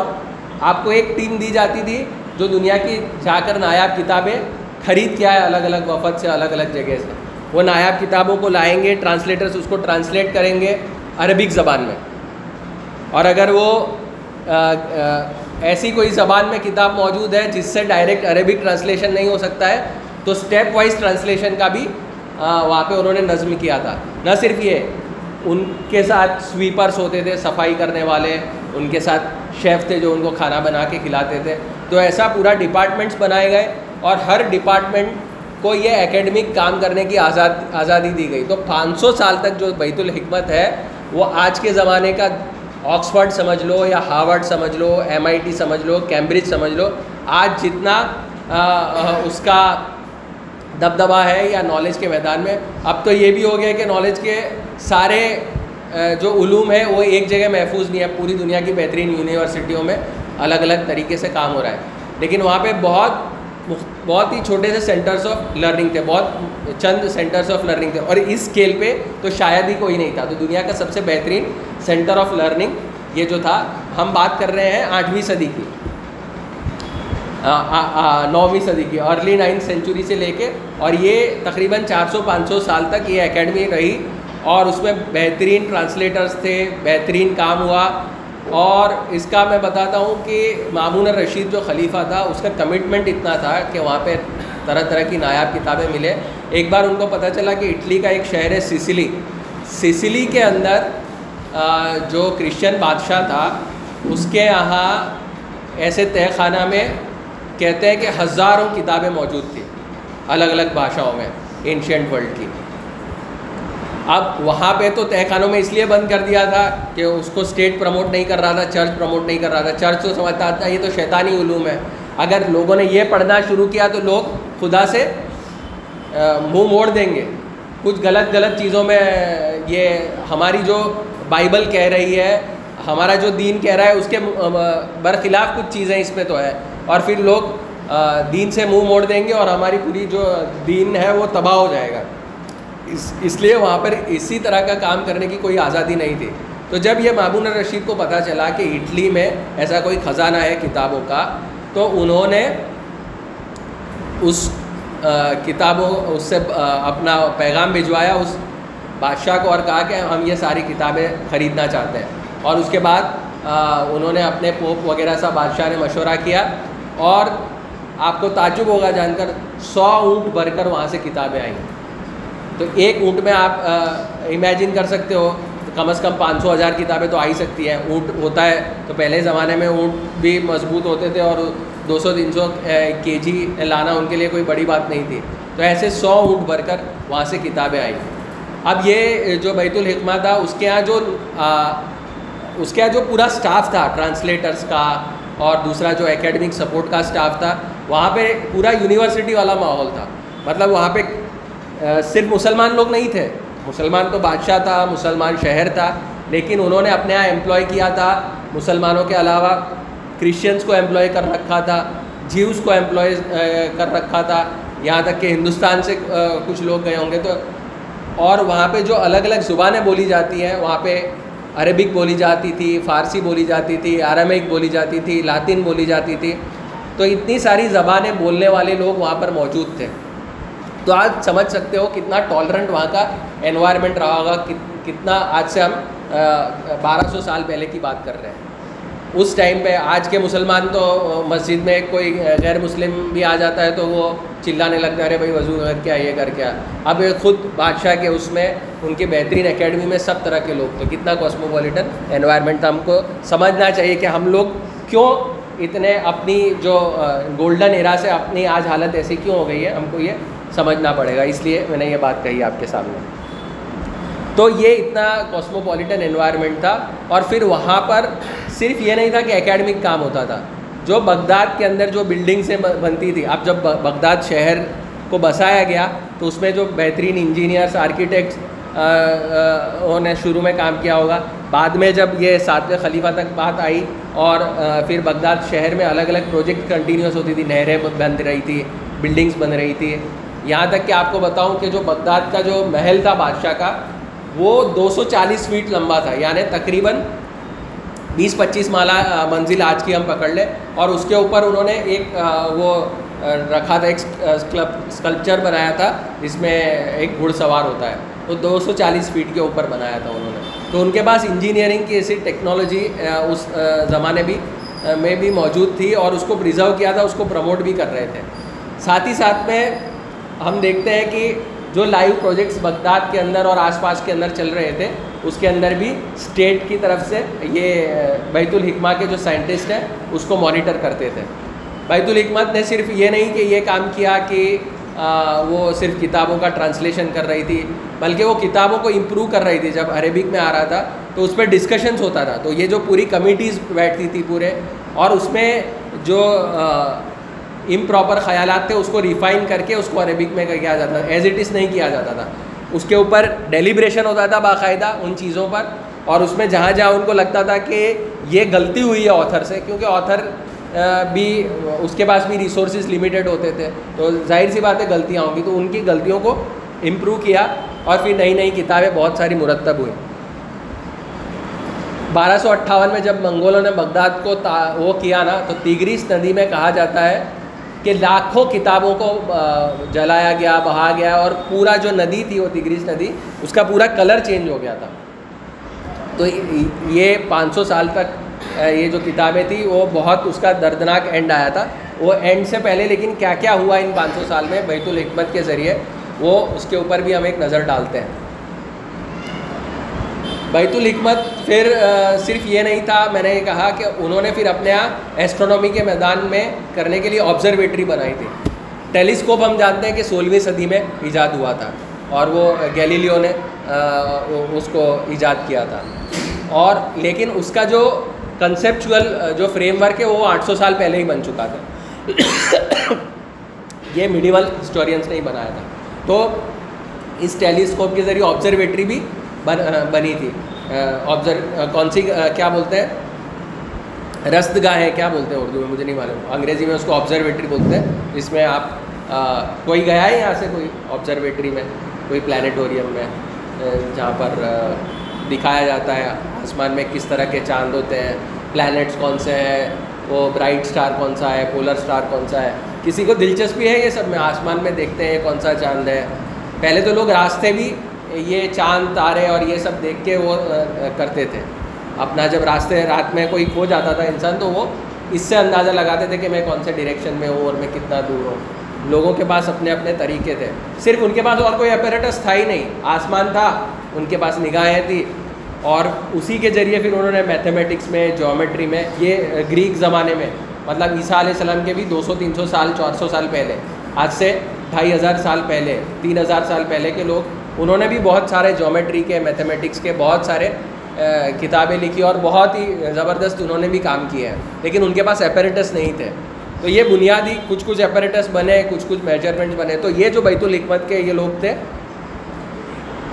آپ کو ایک ٹیم دی جاتی تھی جو دنیا کی جا کر نایاب کتابیں خرید کے آئے الگ الگ وفد سے، الگ الگ جگہ سے۔ وہ نایاب کتابوں کو لائیں گے ٹرانسلیٹرس اس کو ٹرانسلیٹ کریں گے عربک زبان میں۔ اور اگر وہ ایسی کوئی زبان میں کتاب موجود ہے جس سے ڈائریکٹ عربک ٹرانسلیشن نہیں ہو سکتا ہے، تو اسٹیپ وائز ٹرانسلیشن کا بھی وہاں پہ انہوں نے نظم کیا تھا۔ نہ صرف یہ، ان کے ساتھ سویپرس ہوتے تھے، صفائی کرنے والے، ان کے ساتھ شیف تھے جو ان کو کھانا بنا کے کھلاتے تھے۔ تو ایسا پورا ڈپارٹمنٹس بنائے گئے اور ہر ڈپارٹمنٹ کو یہ اکیڈمک کام کرنے کی آزاد، آزادی دی گئی۔ تو پانچ سو سال تک جو بیت الحکمت ہے، وہ آج کے زمانے کا آکسفرڈ سمجھ لو یا ہارورڈ سمجھ لو، ایم آئی ٹی سمجھ لو، کیمبرج سمجھ لو، آج جتنا اس کا دبدبا ہے یا نالج کے میدان میں، اب تو یہ بھی ہو گیا کہ نالج کے سارے جو علوم ہے وہ ایک جگہ محفوظ نہیں ہے، پوری دنیا کی بہترین یونیورسٹیوں میں الگ الگ طریقے سے کام ہو رہا ہے۔ لیکن وہاں پہ بہت بہت ہی چھوٹے سے سینٹرس آف لرننگ تھے، بہت چند سینٹرس آف لرننگ تھے۔ اور اس اسکیل پہ تو شاید ہی کوئی نہیں تھا۔ تو دنیا کا سب سے بہترین سینٹر آف لرننگ یہ جو تھا، ہم بات کر رہے ہیں آٹھویں صدی کی۔ نویں صدی کی ارلی نائنتھ سینچری سے لے کے، اور یہ تقریباً چار سو، پانچ سو سال تک یہ اکیڈمی رہی۔ اور اس میں بہترین ٹرانسلیٹرس تھے، بہترین کام ہوا۔ اور اس کا میں بتاتا ہوں کہ معمون الرشید جو خلیفہ تھا، اس کا کمٹمنٹ اتنا تھا کہ وہاں پہ طرح طرح کی نایاب کتابیں ملے۔ ایک بار ان کو پتہ چلا کہ اٹلی کا ایک شہر ہے سسلی سسلی کے اندر جو کرسچن بادشاہ تھا، اس کے یہاں ایسے تہ خانہ میں کہتے ہیں کہ ہزاروں کتابیں موجود تھیں، الگ الگ بھاشاؤں میں انشینٹ ورلڈ کی۔ اب وہاں پہ تو تہ خانوں میں اس لیے بند کر دیا تھا کہ اس کو اسٹیٹ پروموٹ نہیں کر رہا تھا چرچ پروموٹ نہیں کر رہا تھا۔ چرچ تو سمجھتا تھا، یہ تو شیطانی علوم ہے۔ اگر لوگوں نے یہ پڑھنا شروع کیا تو لوگ خدا سے منہ موڑ دیں گے۔ کچھ غلط غلط چیزوں میں، یہ ہماری جو بائبل کہہ رہی ہے، ہمارا جو دین کہہ رہا ہے، اس کے برخلاف کچھ چیزیں اس پہ تو ہے۔ اور پھر لوگ دین سے منہ موڑ دیں گے اور ہماری پوری جو دین ہے وہ تباہ ہو جائے گا۔ اس اس لیے وہاں پر اسی طرح کا کام کرنے کی کوئی آزادی نہیں تھی۔ تو جب یہ معمون الرشید کو پتہ چلا کہ اٹلی میں ایسا کوئی خزانہ ہے کتابوں کا، تو انہوں نے اس کتابوں، اس سے اپنا پیغام بھجوایا، اس بادشاہ کو اور کہا کہ ہم یہ ساری کتابیں خریدنا چاہتے ہیں۔ اور اس کے بعد انہوں نے اپنے پوپ وغیرہ سا بادشاہ نے مشورہ کیا اور آپ کو تعجب ہوگا جان کر سو اونٹ بھر کر وہاں سے کتابیں آئیں۔ تو ایک اونٹ میں آپ امیجن کر سکتے ہو، کم از کم پانچ سو ہزار کتابیں تو آ ہی سکتی ہیں۔ اونٹ ہوتا ہے، تو پہلے زمانے میں اونٹ بھی مضبوط ہوتے تھے اور دو سو، تین سو کے جی لانا ان کے لیے کوئی بڑی بات نہیں تھی۔ تو ایسے سو اونٹ بھر کر وہاں سے کتابیں آئیں۔ اب یہ جو بیت الحکمہ تھا، اس کے یہاں جو اس کے یہاں جو پورا اسٹاف تھا ٹرانسلیٹرس کا اور دوسرا جو اکیڈمک سپورٹ کا اسٹاف تھا، وہاں پہ پورا یونیورسٹی والا ماحول تھا۔ مطلب وہاں پہ صرف مسلمان لوگ نہیں تھے۔ مسلمان تو بادشاہ تھا، مسلمان شہر تھا، لیکن انہوں نے اپنے یہاں امپلائی کیا تھا۔ مسلمانوں کے علاوہ کرسچنس کو امپلائی کر رکھا تھا جیوز کو امپلائی کر رکھا تھا۔ یہاں تک کہ ہندوستان سے کچھ لوگ گئے ہوں گے تو۔ اور وہاں پہ جو الگ الگ زبانیں بولی جاتی ہیں، وہاں پہ عربک بولی جاتی تھی، فارسی بولی جاتی تھی، آرامک بولی جاتی تھی لاطن بولی جاتی تھی۔ تو اتنی ساری زبانیں بولنے والے لوگ وہاں پر موجود تھے۔ تو آج سمجھ سکتے ہو کتنا ٹالرنٹ وہاں کا انوائرمنٹ رہا ہوگا کتنا آج سے ہم بارہ سو سال پہلے کی بات کر رہے ہیں۔ اس ٹائم پہ آج کے مسلمان تو مسجد میں کوئی غیر مسلم بھی آ جاتا ہے تو وہ چلانے لگتا ہے، ارے بھائی وضو کر کیا یہ کر کیا اب خود بادشاہ کے اس میں، ان کی بہترین اکیڈمی میں سب طرح کے لوگ تھے۔ کتنا کاسموپولیٹن انوائرمنٹ تھا۔ ہم کو سمجھنا چاہیے کہ ہم لوگ کیوں اتنے اپنی جو گولڈن ایرا سے اپنی آج حالت ایسی کیوں ہو گئی ہے؟ ہم کو یہ سمجھنا پڑے گا۔ اس لیے میں نے یہ بات کہی آپ کے سامنے۔ تو یہ اتنا کاسموپولیٹن انوائرمنٹ تھا اور پھر وہاں پر صرف یہ نہیں تھا کہ اکیڈمک کام ہوتا تھا۔ جو بغداد کے اندر جو بلڈنگ سے بنتی تھی، اب جب بغداد شہر کو بسایا گیا، تو اس میں جو بہترین انجینئرس آرکیٹیکٹس نے شروع میں کام کیا ہوگا۔ بعد میں جب یہ ساتویں خلیفہ تک بات آئی اور پھر بغداد شہر میں الگ الگ پروجیکٹ کنٹینیوس ہوتی تھی۔ نہریں بن رہی تھی بلڈنگس بن رہی تھی۔ یہاں تک کہ آپ کو بتاؤں کہ جو بغداد کا جو محل تھا بادشاہ کا، وہ دو سو چالیس فیٹ لمبا تھا یعنی تقریباً بیس پچیس مالا منزل آج کی ہم پکڑ لیں۔ اور اس کے اوپر انہوں نے ایک وہ رکھا تھا، ایک اسکلپچر بنایا تھا، جس میں ایک گھڑ سوار ہوتا ہے۔ وہ دو سو چالیس فیٹ کے اوپر بنایا تھا انہوں نے۔ تو ان کے پاس انجینئرنگ کی ایسی ٹیکنالوجی اس زمانے بھی میں بھی موجود تھی اور اس کو پرزرو کیا تھا، اس کو پروموٹ بھی کر رہے تھے۔ ساتھ ہی ساتھ میں ہم دیکھتے ہیں کہ جو لائیو پروجیکٹس بغداد کے اندر اور آس پاس کے اندر چل رہے تھے، اس کے اندر بھی اسٹیٹ کی طرف سے یہ بیت الحکمہ کے جو سائنٹسٹ ہیں، اس کو مانیٹر کرتے تھے۔ بیت الحکمت نے صرف یہ نہیں کہ یہ کام کیا کہ وہ صرف کتابوں کا ٹرانسلیشن کر رہی تھی، بلکہ وہ کتابوں کو امپروو کر رہی تھی۔ جب عربک میں آ رہا تھا، تو اس پہ ڈسکشنس ہوتا تھا۔ تو یہ جو پوری کمیٹیز بیٹھتی تھی پورے، اور اس میں جو امپراپر خیالات تھے، اس کو ریفائن کر کے اس کو عربک میں کیا جاتا تھا ایز اٹ از نہیں کیا جاتا تھا۔ اس کے اوپر ڈیلیبریشن ہوتا تھا باقاعدہ ان چیزوں پر، اور اس میں جہاں جہاں ان کو لگتا تھا کہ یہ غلطی ہوئی ہے آتھر سے، کیونکہ آتھر بھی اس کے پاس بھی ریسورسز لمیٹیڈ ہوتے تھے۔ تو ظاہر سی بات ہے غلطیاں ہوں گی۔ تو ان کی غلطیوں کو امپروو کیا اور پھر نئی نئی کتابیں بہت ساری مرتب ہوئیں۔ بارہ سو اٹھاون میں جب منگولوں نے بغداد کو وہ کیا نا، تو تیگریس ندی میں کہا جاتا ہے کہ لاکھوں کتابوں کو جلایا گیا، بہا گیا اور پورا جو ندی تھی، وہ تگریس ندی، اس کا پورا کلر چینج ہو گیا تھا۔ تو یہ پانچ سو سال تک یہ جو کتابیں تھیں، وہ بہت اس کا دردناک اینڈ آیا تھا۔ وہ اینڈ سے پہلے لیکن کیا کیا ہوا ان پانچ سو سال میں، بیت الحکمت کے ذریعے، وہ اس کے اوپر بھی ہم ایک نظر ڈالتے ہیں۔ بیت الحکمت پھر صرف یہ نہیں تھا، میں نے یہ کہا کہ انہوں نے پھر اپنے یہاں ایسٹرونومی کے میدان میں کرنے کے لیے آبزرویٹری بنائی تھی۔ ٹیلیسکوپ ہم جانتے ہیں کہ سولہویں صدی میں ایجاد ہوا تھا اور وہ گیلیلیو نے اس کو ایجاد کیا تھا۔ اور لیکن اس کا جو کنسیپچول جو فریم ورک ہے، وہ آٹھ سو سال پہلے ہی بن چکا تھا۔ یہ میڈیول ہسٹورینس نے ہی بنایا تھا۔ تو اس ٹیلیسکوپ کے ذریعے آبزرویٹری بھی بنی تھی۔ آبزرو کون سی کیا بولتے ہیں؟ رست گاہیں کیا بولتے ہیں اردو میں؟ مجھے نہیں معلوم۔ انگریزی میں اس کو آبزرویٹری بولتے ہیں۔ جس میں آپ کوئی گیا ہے یہاں سے کوئی آبزرویٹری میں؟ کوئی پلانیٹوریم میں؟ جہاں پر دکھایا جاتا ہے آسمان میں کس طرح کے چاند ہوتے ہیں۔ پلانٹس کون سے ہیں؟ وہ برائٹ اسٹار کون سا ہے؟ پولر اسٹار کون سا ہے؟ کسی کو دلچسپی ہے یہ سب میں؟ آسمان میں دیکھتے ہیں کون سا چاند ہے؟ پہلے تو لوگ راستے بھی یہ چاند، تارے اور یہ سب دیکھ کے وہ کرتے تھے۔ اپنا جب راستے، رات میں کوئی کھو جاتا تھا انسان، تو وہ اس سے اندازہ لگاتے تھے کہ میں کون سے ڈائریکشن میں ہوں اور میں کتنا دور ہوں۔ لوگوں کے پاس اپنے اپنے طریقے تھے۔ صرف ان کے پاس اور کوئی اپیریٹس تھا ہی نہیں۔ آسمان تھا، ان کے پاس نگاہیں تھی اور اسی کے ذریعے پھر انہوں نے میتھمیٹکس میں جیومیٹری میں، یہ گریک زمانے میں مطلب عیسیٰ علیہ السلام کے بھی دو سو، تین سو سال، چار سو سال پہلے۔ آج سے ڈھائی ہزار سال پہلے، تین ہزار سال پہلے کے لوگ انہوں نے بھی بہت سارے جیومیٹری کے میتھمیٹکس کے بہت سارے کتابیں لکھی اور بہت ہی زبردست انہوں نے بھی کام کیے ہیں۔ لیکن ان کے پاس اپیریٹس نہیں تھے۔ تو یہ بنیادی کچھ کچھ اپیریٹس بنے، کچھ کچھ میجرمنٹس بنے۔ تو یہ جو بیت الحکمت کے یہ لوگ تھے،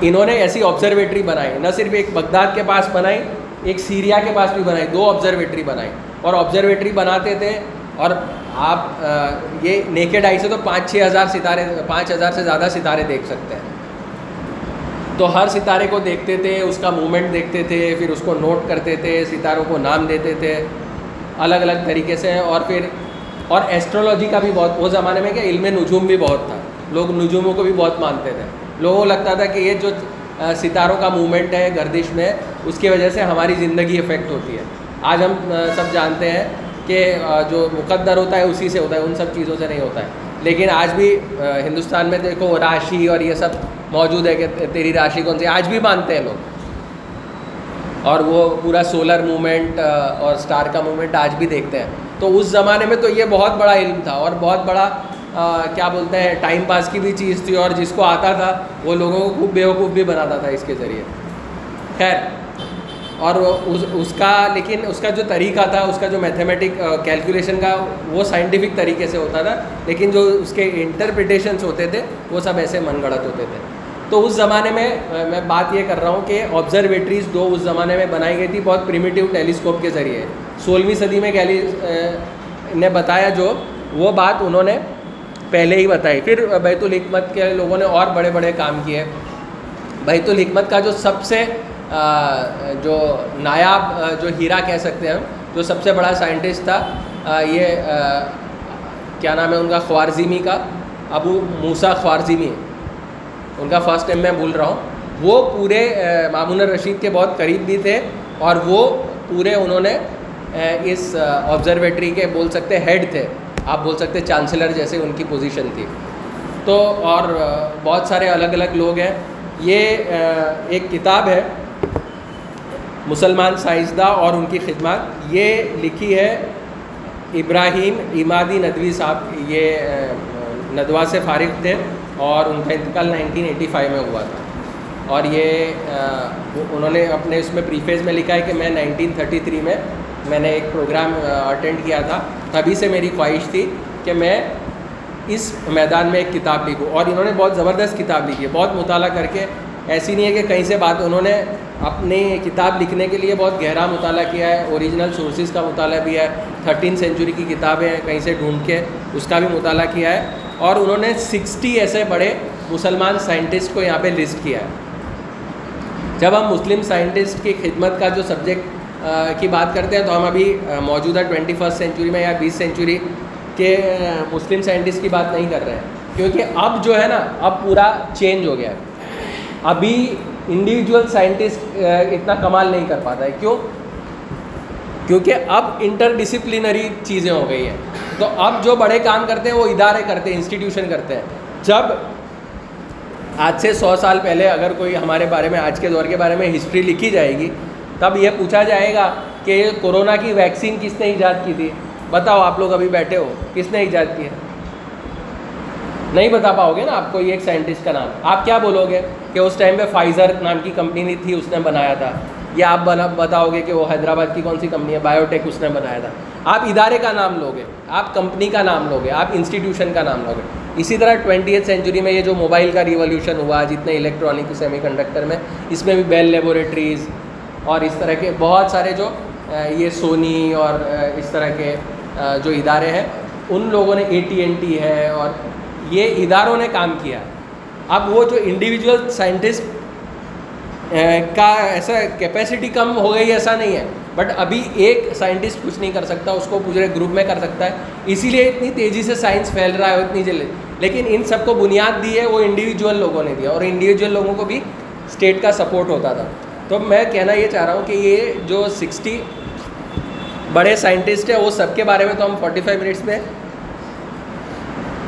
انہوں نے ایسی آبزرویٹری بنائی۔ نہ صرف ایک بغداد کے پاس بنائی، ایک سیریا کے پاس بھی بنائی۔ دو آبزرویٹری بنائی۔ اور آبزرویٹری بناتے تھے اور آپ یہ نیکڈ آئی سے تو پانچ چھ ہزار ستارے، پانچ ہزار سے زیادہ ستارے دیکھ سکتے ہیں۔ تو ہر ستارے کو دیکھتے تھے، اس کا موومنٹ دیکھتے تھے، پھر اس کو نوٹ کرتے تھے، ستاروں کو نام دیتے تھے، الگ الگ طریقے سے۔ اور پھر، اور ایسٹرولوجی کا بھی بہت، وہ زمانے میں کہ علم نجوم بھی بہت تھا۔ لوگ نجوموں کو بھی بہت مانتے تھے۔ لوگوں کو لگتا تھا کہ یہ جو ستاروں کا موومنٹ ہے، گردش میں، اس کی وجہ سے ہماری زندگی افیکٹ ہوتی ہے۔ آج ہم سب جانتے ہیں کہ جو مقدر ہوتا ہے، اسی سے ہوتا ہے، ان سب چیزوں سے نہیں ہوتا ہے۔ لیکن آج بھی ہندوستان میں دیکھو، راشی اور یہ سب موجود ہے کہ تیری راشی کون سی آج بھی مانتے ہیں لوگ۔ اور وہ پورا سولر موومنٹ اور اسٹار کا موومنٹ آج بھی دیکھتے ہیں۔ تو اس زمانے میں تو یہ بہت بڑا علم تھا اور بہت بڑا کیا بولتے ہیں ٹائم پاس کی بھی چیز تھی اور جس کو آتا تھا، وہ لوگوں کو خوب بیوقوف بھی بناتا تھا اس کے ذریعے۔ خیر، اور اس اس کا، لیکن اس کا جو طریقہ تھا، اس کا جو میتھمیٹک کیلکولیشن کا، وہ سائنٹیفک طریقے سے ہوتا تھا۔ لیکن جو اس کے انٹرپریٹیشنس ہوتے تھے، وہ سب ایسے من گڑت ہوتے تھے۔ تو اس زمانے میں میں بات یہ کر رہا ہوں کہ آبزرویٹریز دو اس زمانے میں بنائی گئی تھی بہت پریمیٹیو ٹیلیسکوپ کے ذریعے۔ سولہویں صدی میں گیلی نے بتایا جو، وہ بات انہوں نے پہلے ہی بتائی۔ پھر بیت الحکمت کے لوگوں نے اور بڑے بڑے کام کیے۔ بیت الحکمت کا جو سب سے جو نایاب جو ہیرا کہہ سکتے ہیں جو سب سے بڑا سائنٹسٹ تھا یہ کیا نام ہے ان کا، خوارزمی کا، ابو موسا خوارزمی۔ ان کا فرسٹ ٹائم میں بھول رہا ہوں۔ وہ پورے مامون الرشید کے بہت قریب بھی تھے اور وہ پورے انہوں نے اس آبزرویٹری کے بول سکتے ہیڈ تھے۔ آپ بول سکتے چانسلر جیسے ان کی پوزیشن تھی۔ تو اور بہت سارے الگ الگ لوگ ہیں۔ یہ ایک کتاب ہے، مسلمان سائنسداں اور ان کی خدمات۔ یہ لکھی ہے ابراہیم امادی ندوی صاحب، یہ ندوہ سے فارغ تھے۔ اور ان کا انتقال نائنٹین ایٹی فائیو میں ہوا تھا۔ اور یہ انہوں نے اپنے اس میں پریفیز میں لکھا ہے کہ میں نائنٹین تھرٹی تھری میں میں نے ایک پروگرام اٹینڈ کیا تھا۔ تبھی سے میری خواہش تھی کہ میں اس میدان میں ایک کتاب لکھوں۔ اور انہوں نے بہت زبردست کتاب لکھی ہے، بہت مطالعہ کر کے۔ ایسی نہیں ہے کہ کہیں سے بات، انہوں نے اپنی کتاب لکھنے کے لیے بہت گہرا مطالعہ کیا ہے، اوریجنل سورسز کا مطالعہ بھی ہے۔ تھرٹین سینچری کی کتابیں ہیں، کہیں سے ڈھونڈ کے اس کا بھی مطالعہ کیا ہے۔ اور انہوں نے سکسٹی ایسے بڑے مسلمان سائنٹسٹ کو یہاں پہ لسٹ کیا ہے۔ جب ہم مسلم سائنٹسٹ کی خدمت کا جو سبجیکٹ کی بات کرتے ہیں تو ہم ابھی موجودہ ٹوینٹی فسٹ سینچری میں یا بیس سینچری کے مسلم سائنٹسٹ کی بات نہیں کر رہے ہیں۔ کیونکہ اب جو ہے نا، اب پورا چینج ہو گیا ہے۔ ابھی انڈیویجول سائنٹسٹ اتنا کمال نہیں کر پاتا ہے۔ کیوں؟ کیونکہ اب انٹر ڈسپلینری چیزیں ہو گئی ہیں۔ تو اب جو بڑے کام کرتے ہیں وہ ادارے کرتے ہیں انسٹیٹیوشن کرتے ہیں۔ جب آج سے سو سال پہلے اگر کوئی ہمارے بارے میں، آج کے دور کے بارے میں ہسٹری لکھی جائے گی، تب یہ پوچھا جائے گا کہ کورونا کی ویکسین کس نے ایجاد کی تھی؟ بتاؤ آپ لوگ ابھی بیٹھے ہو، کس نے ایجاد کی ہے؟ نہیں بتا پاؤ گے نا آپ کو یہ ایک سائنٹسٹ کا نام۔ آپ کیا بولو گے کہ اس ٹائم پہ فائزر نام کی کمپنی تھی، اس نے بنایا تھا۔ یا آپ بنا بتاؤ گے کہ وہ حیدرآباد کی کون سی کمپنی ہے؟ بایوٹیک اس نے بنایا تھا۔ آپ ادارے کا نام لوگے، آپ کمپنی کا نام لوگے، آپ انسٹیٹیوشن کا نام لوگے۔ اسی طرح ٹوینٹی ایتھ سینچری میں یہ جو موبائل کا ریولیوشن ہوا، جتنے الیکٹرانک سیمی کنڈکٹر میں، اس میں بھی بیل لیبوریٹریز اور اس طرح کے بہت سارے جو یہ سونی اور اس طرح کے جو ادارے ہیں، ان لوگوں نے اے ٹی این ٹی ہے اور یہ اداروں نے کام کیا۔ اب وہ جو انڈیویجول سائنٹسٹ کا ایسا کیپیسٹی کم ہو گئی ایسا نہیں ہے۔ بٹ ابھی ایک سائنٹسٹ کچھ نہیں کر سکتا، اس کو پورے گروپ میں کر سکتا ہے۔ اسی لیے اتنی تیزی سے سائنس پھیل رہا ہے، اتنی جلدی۔ لیکن ان سب کو بنیاد دی ہے، وہ انڈیویجول لوگوں نے دیا۔ اور انڈیویجول لوگوں کو بھی اسٹیٹ کا سپورٹ ہوتا تھا۔ تو میں کہنا یہ چاہ رہا ہوں کہ یہ جو سکسٹی بڑے سائنٹسٹ ہیں، وہ سب کے بارے میں تو ہم فورٹی فائیو منٹس میں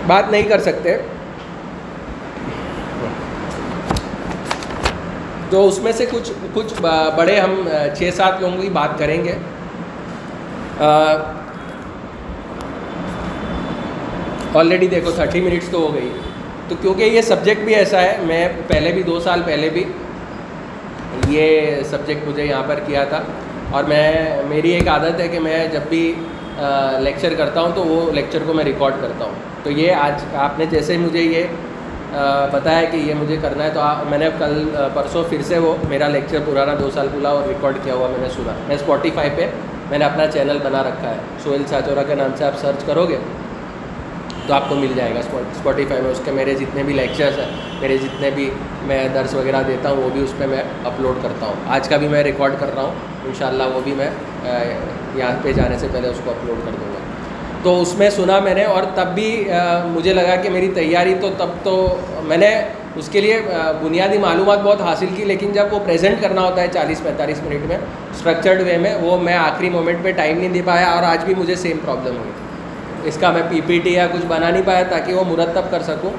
بات نہیں کر سکتے۔ تو اس میں سے کچھ کچھ بڑے ہم چھ سات لوگوں کی بات کریں گے۔ آلریڈی دیکھو تھرٹی منٹس تو ہو گئی۔ تو کیونکہ یہ سبجیکٹ بھی ایسا ہے، میں پہلے بھی، دو سال پہلے بھی یہ سبجیکٹ مجھے یہاں پر کیا تھا۔ اور میں، میری ایک عادت ہے کہ میں جب بھی لیکچر کرتا ہوں تو وہ لیکچر کو میں ریکارڈ کرتا ہوں۔ تو یہ آج آپ نے جیسے مجھے یہ بتایا کہ یہ مجھے کرنا ہے تو میں نے کل پرسوں پھر سے وہ میرا لیکچر پرانا دو سال پورا اور ریکارڈ کیا ہوا میں نے سنا۔ میں اسپوٹیفائی پہ میں نے اپنا چینل بنا رکھا ہے۔ سوہل چاچورا کے نام سے آپ سرچ کرو گے تو آپ کو مل جائے گا اسپوٹیفائی میں۔ اس کے میرے جتنے بھی لیکچرس ہیں، میرے جتنے بھی میں درس وغیرہ دیتا ہوں، وہ بھی اس پہ میں اپلوڈ کرتا ہوں۔ آج کا بھی میں ریکارڈ کر رہا ہوں۔ ان شاء اللہ وہ بھی میں یہاں پہ جانے سے پہلے اس کو اپلوڈ کر دوں گا۔ تو اس میں سنا میں نے اور تب بھی مجھے لگا کہ میری تیاری تو تب تو میں نے اس کے لیے بنیادی معلومات بہت حاصل کی، لیکن جب وہ پریزنٹ کرنا ہوتا ہے چالیس پینتالیس منٹ میں اسٹرکچرڈ وے میں، وہ میں آخری مومنٹ پہ ٹائم نہیں دے پایا اور آج بھی مجھے سیم پرابلم ہوئی۔ اس کا میں پی پی ٹی یا کچھ بنا نہیں پایا تاکہ وہ مرتب کر سکوں۔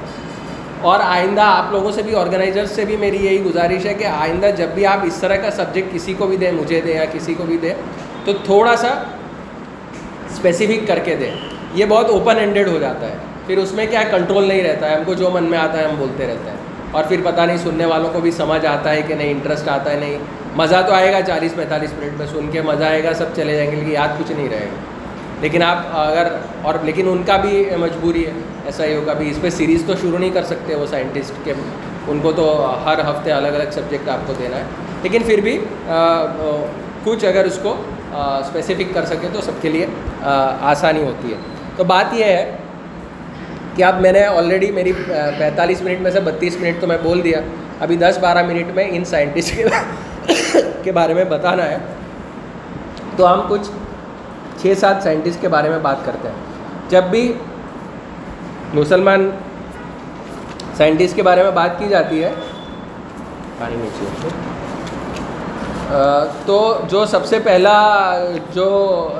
اور آئندہ آپ لوگوں سے بھی آرگنائزرس سے بھی میری یہی گزارش ہے کہ آئندہ جب بھی آپ اس طرح کا سبجیکٹ کسی کو بھی دیں، مجھے دیں یا کسی کو بھی دیں، تو تھوڑا سا اسپیسیفک کر کے دیں یہ بہت اوپن ہینڈیڈ ہو جاتا ہے۔ پھر اس میں کیا کنٹرول نہیں رہتا ہے؟ ہم کو جو من میں آتا ہے، ہم بولتے رہتے ہیں۔ اور پھر پتہ نہیں سننے والوں کو بھی سمجھ آتا ہے کہ نہیں انٹرسٹ آتا ہے نہیں۔ مزہ تو آئے گا چالیس پینتالیس منٹ میں سن کے، مزہ آئے گا، سب چلے جائیں گے، لیکن یاد کچھ نہیں رہے گا۔ لیکن آپ اگر، اور لیکن ان کا بھی مجبوری ہے ایسا ہی ہوگا بھی۔ اس پہ سیریز تو شروع نہیں کر سکتے وہ سائنٹسٹ کے۔ ان کو تو ہر ہفتے الگ الگ سبجیکٹ آپ کو دینا ہے۔ لیکن پھر بھی کچھ اگر اس کو اسپیسیفک کر سکیں تو سب کے لیے آسانی ہوتی ہے۔ تو بات یہ ہے کہ اب میں نے آلریڈی میری پینتالیس منٹ میں سے بتیس منٹ تو میں بول دیا۔ ابھی دس بارہ منٹ میں ان سائنٹسٹ کے بارے میں بتانا ہے۔ تو ہم کچھ چھ سات سائنٹسٹ کے بارے میں بات کرتے ہیں۔ جب بھی مسلمان سائنٹسٹ کے بارے میں بات کی جاتی ہے، پانی نیچے تو جو سب سے پہلا جو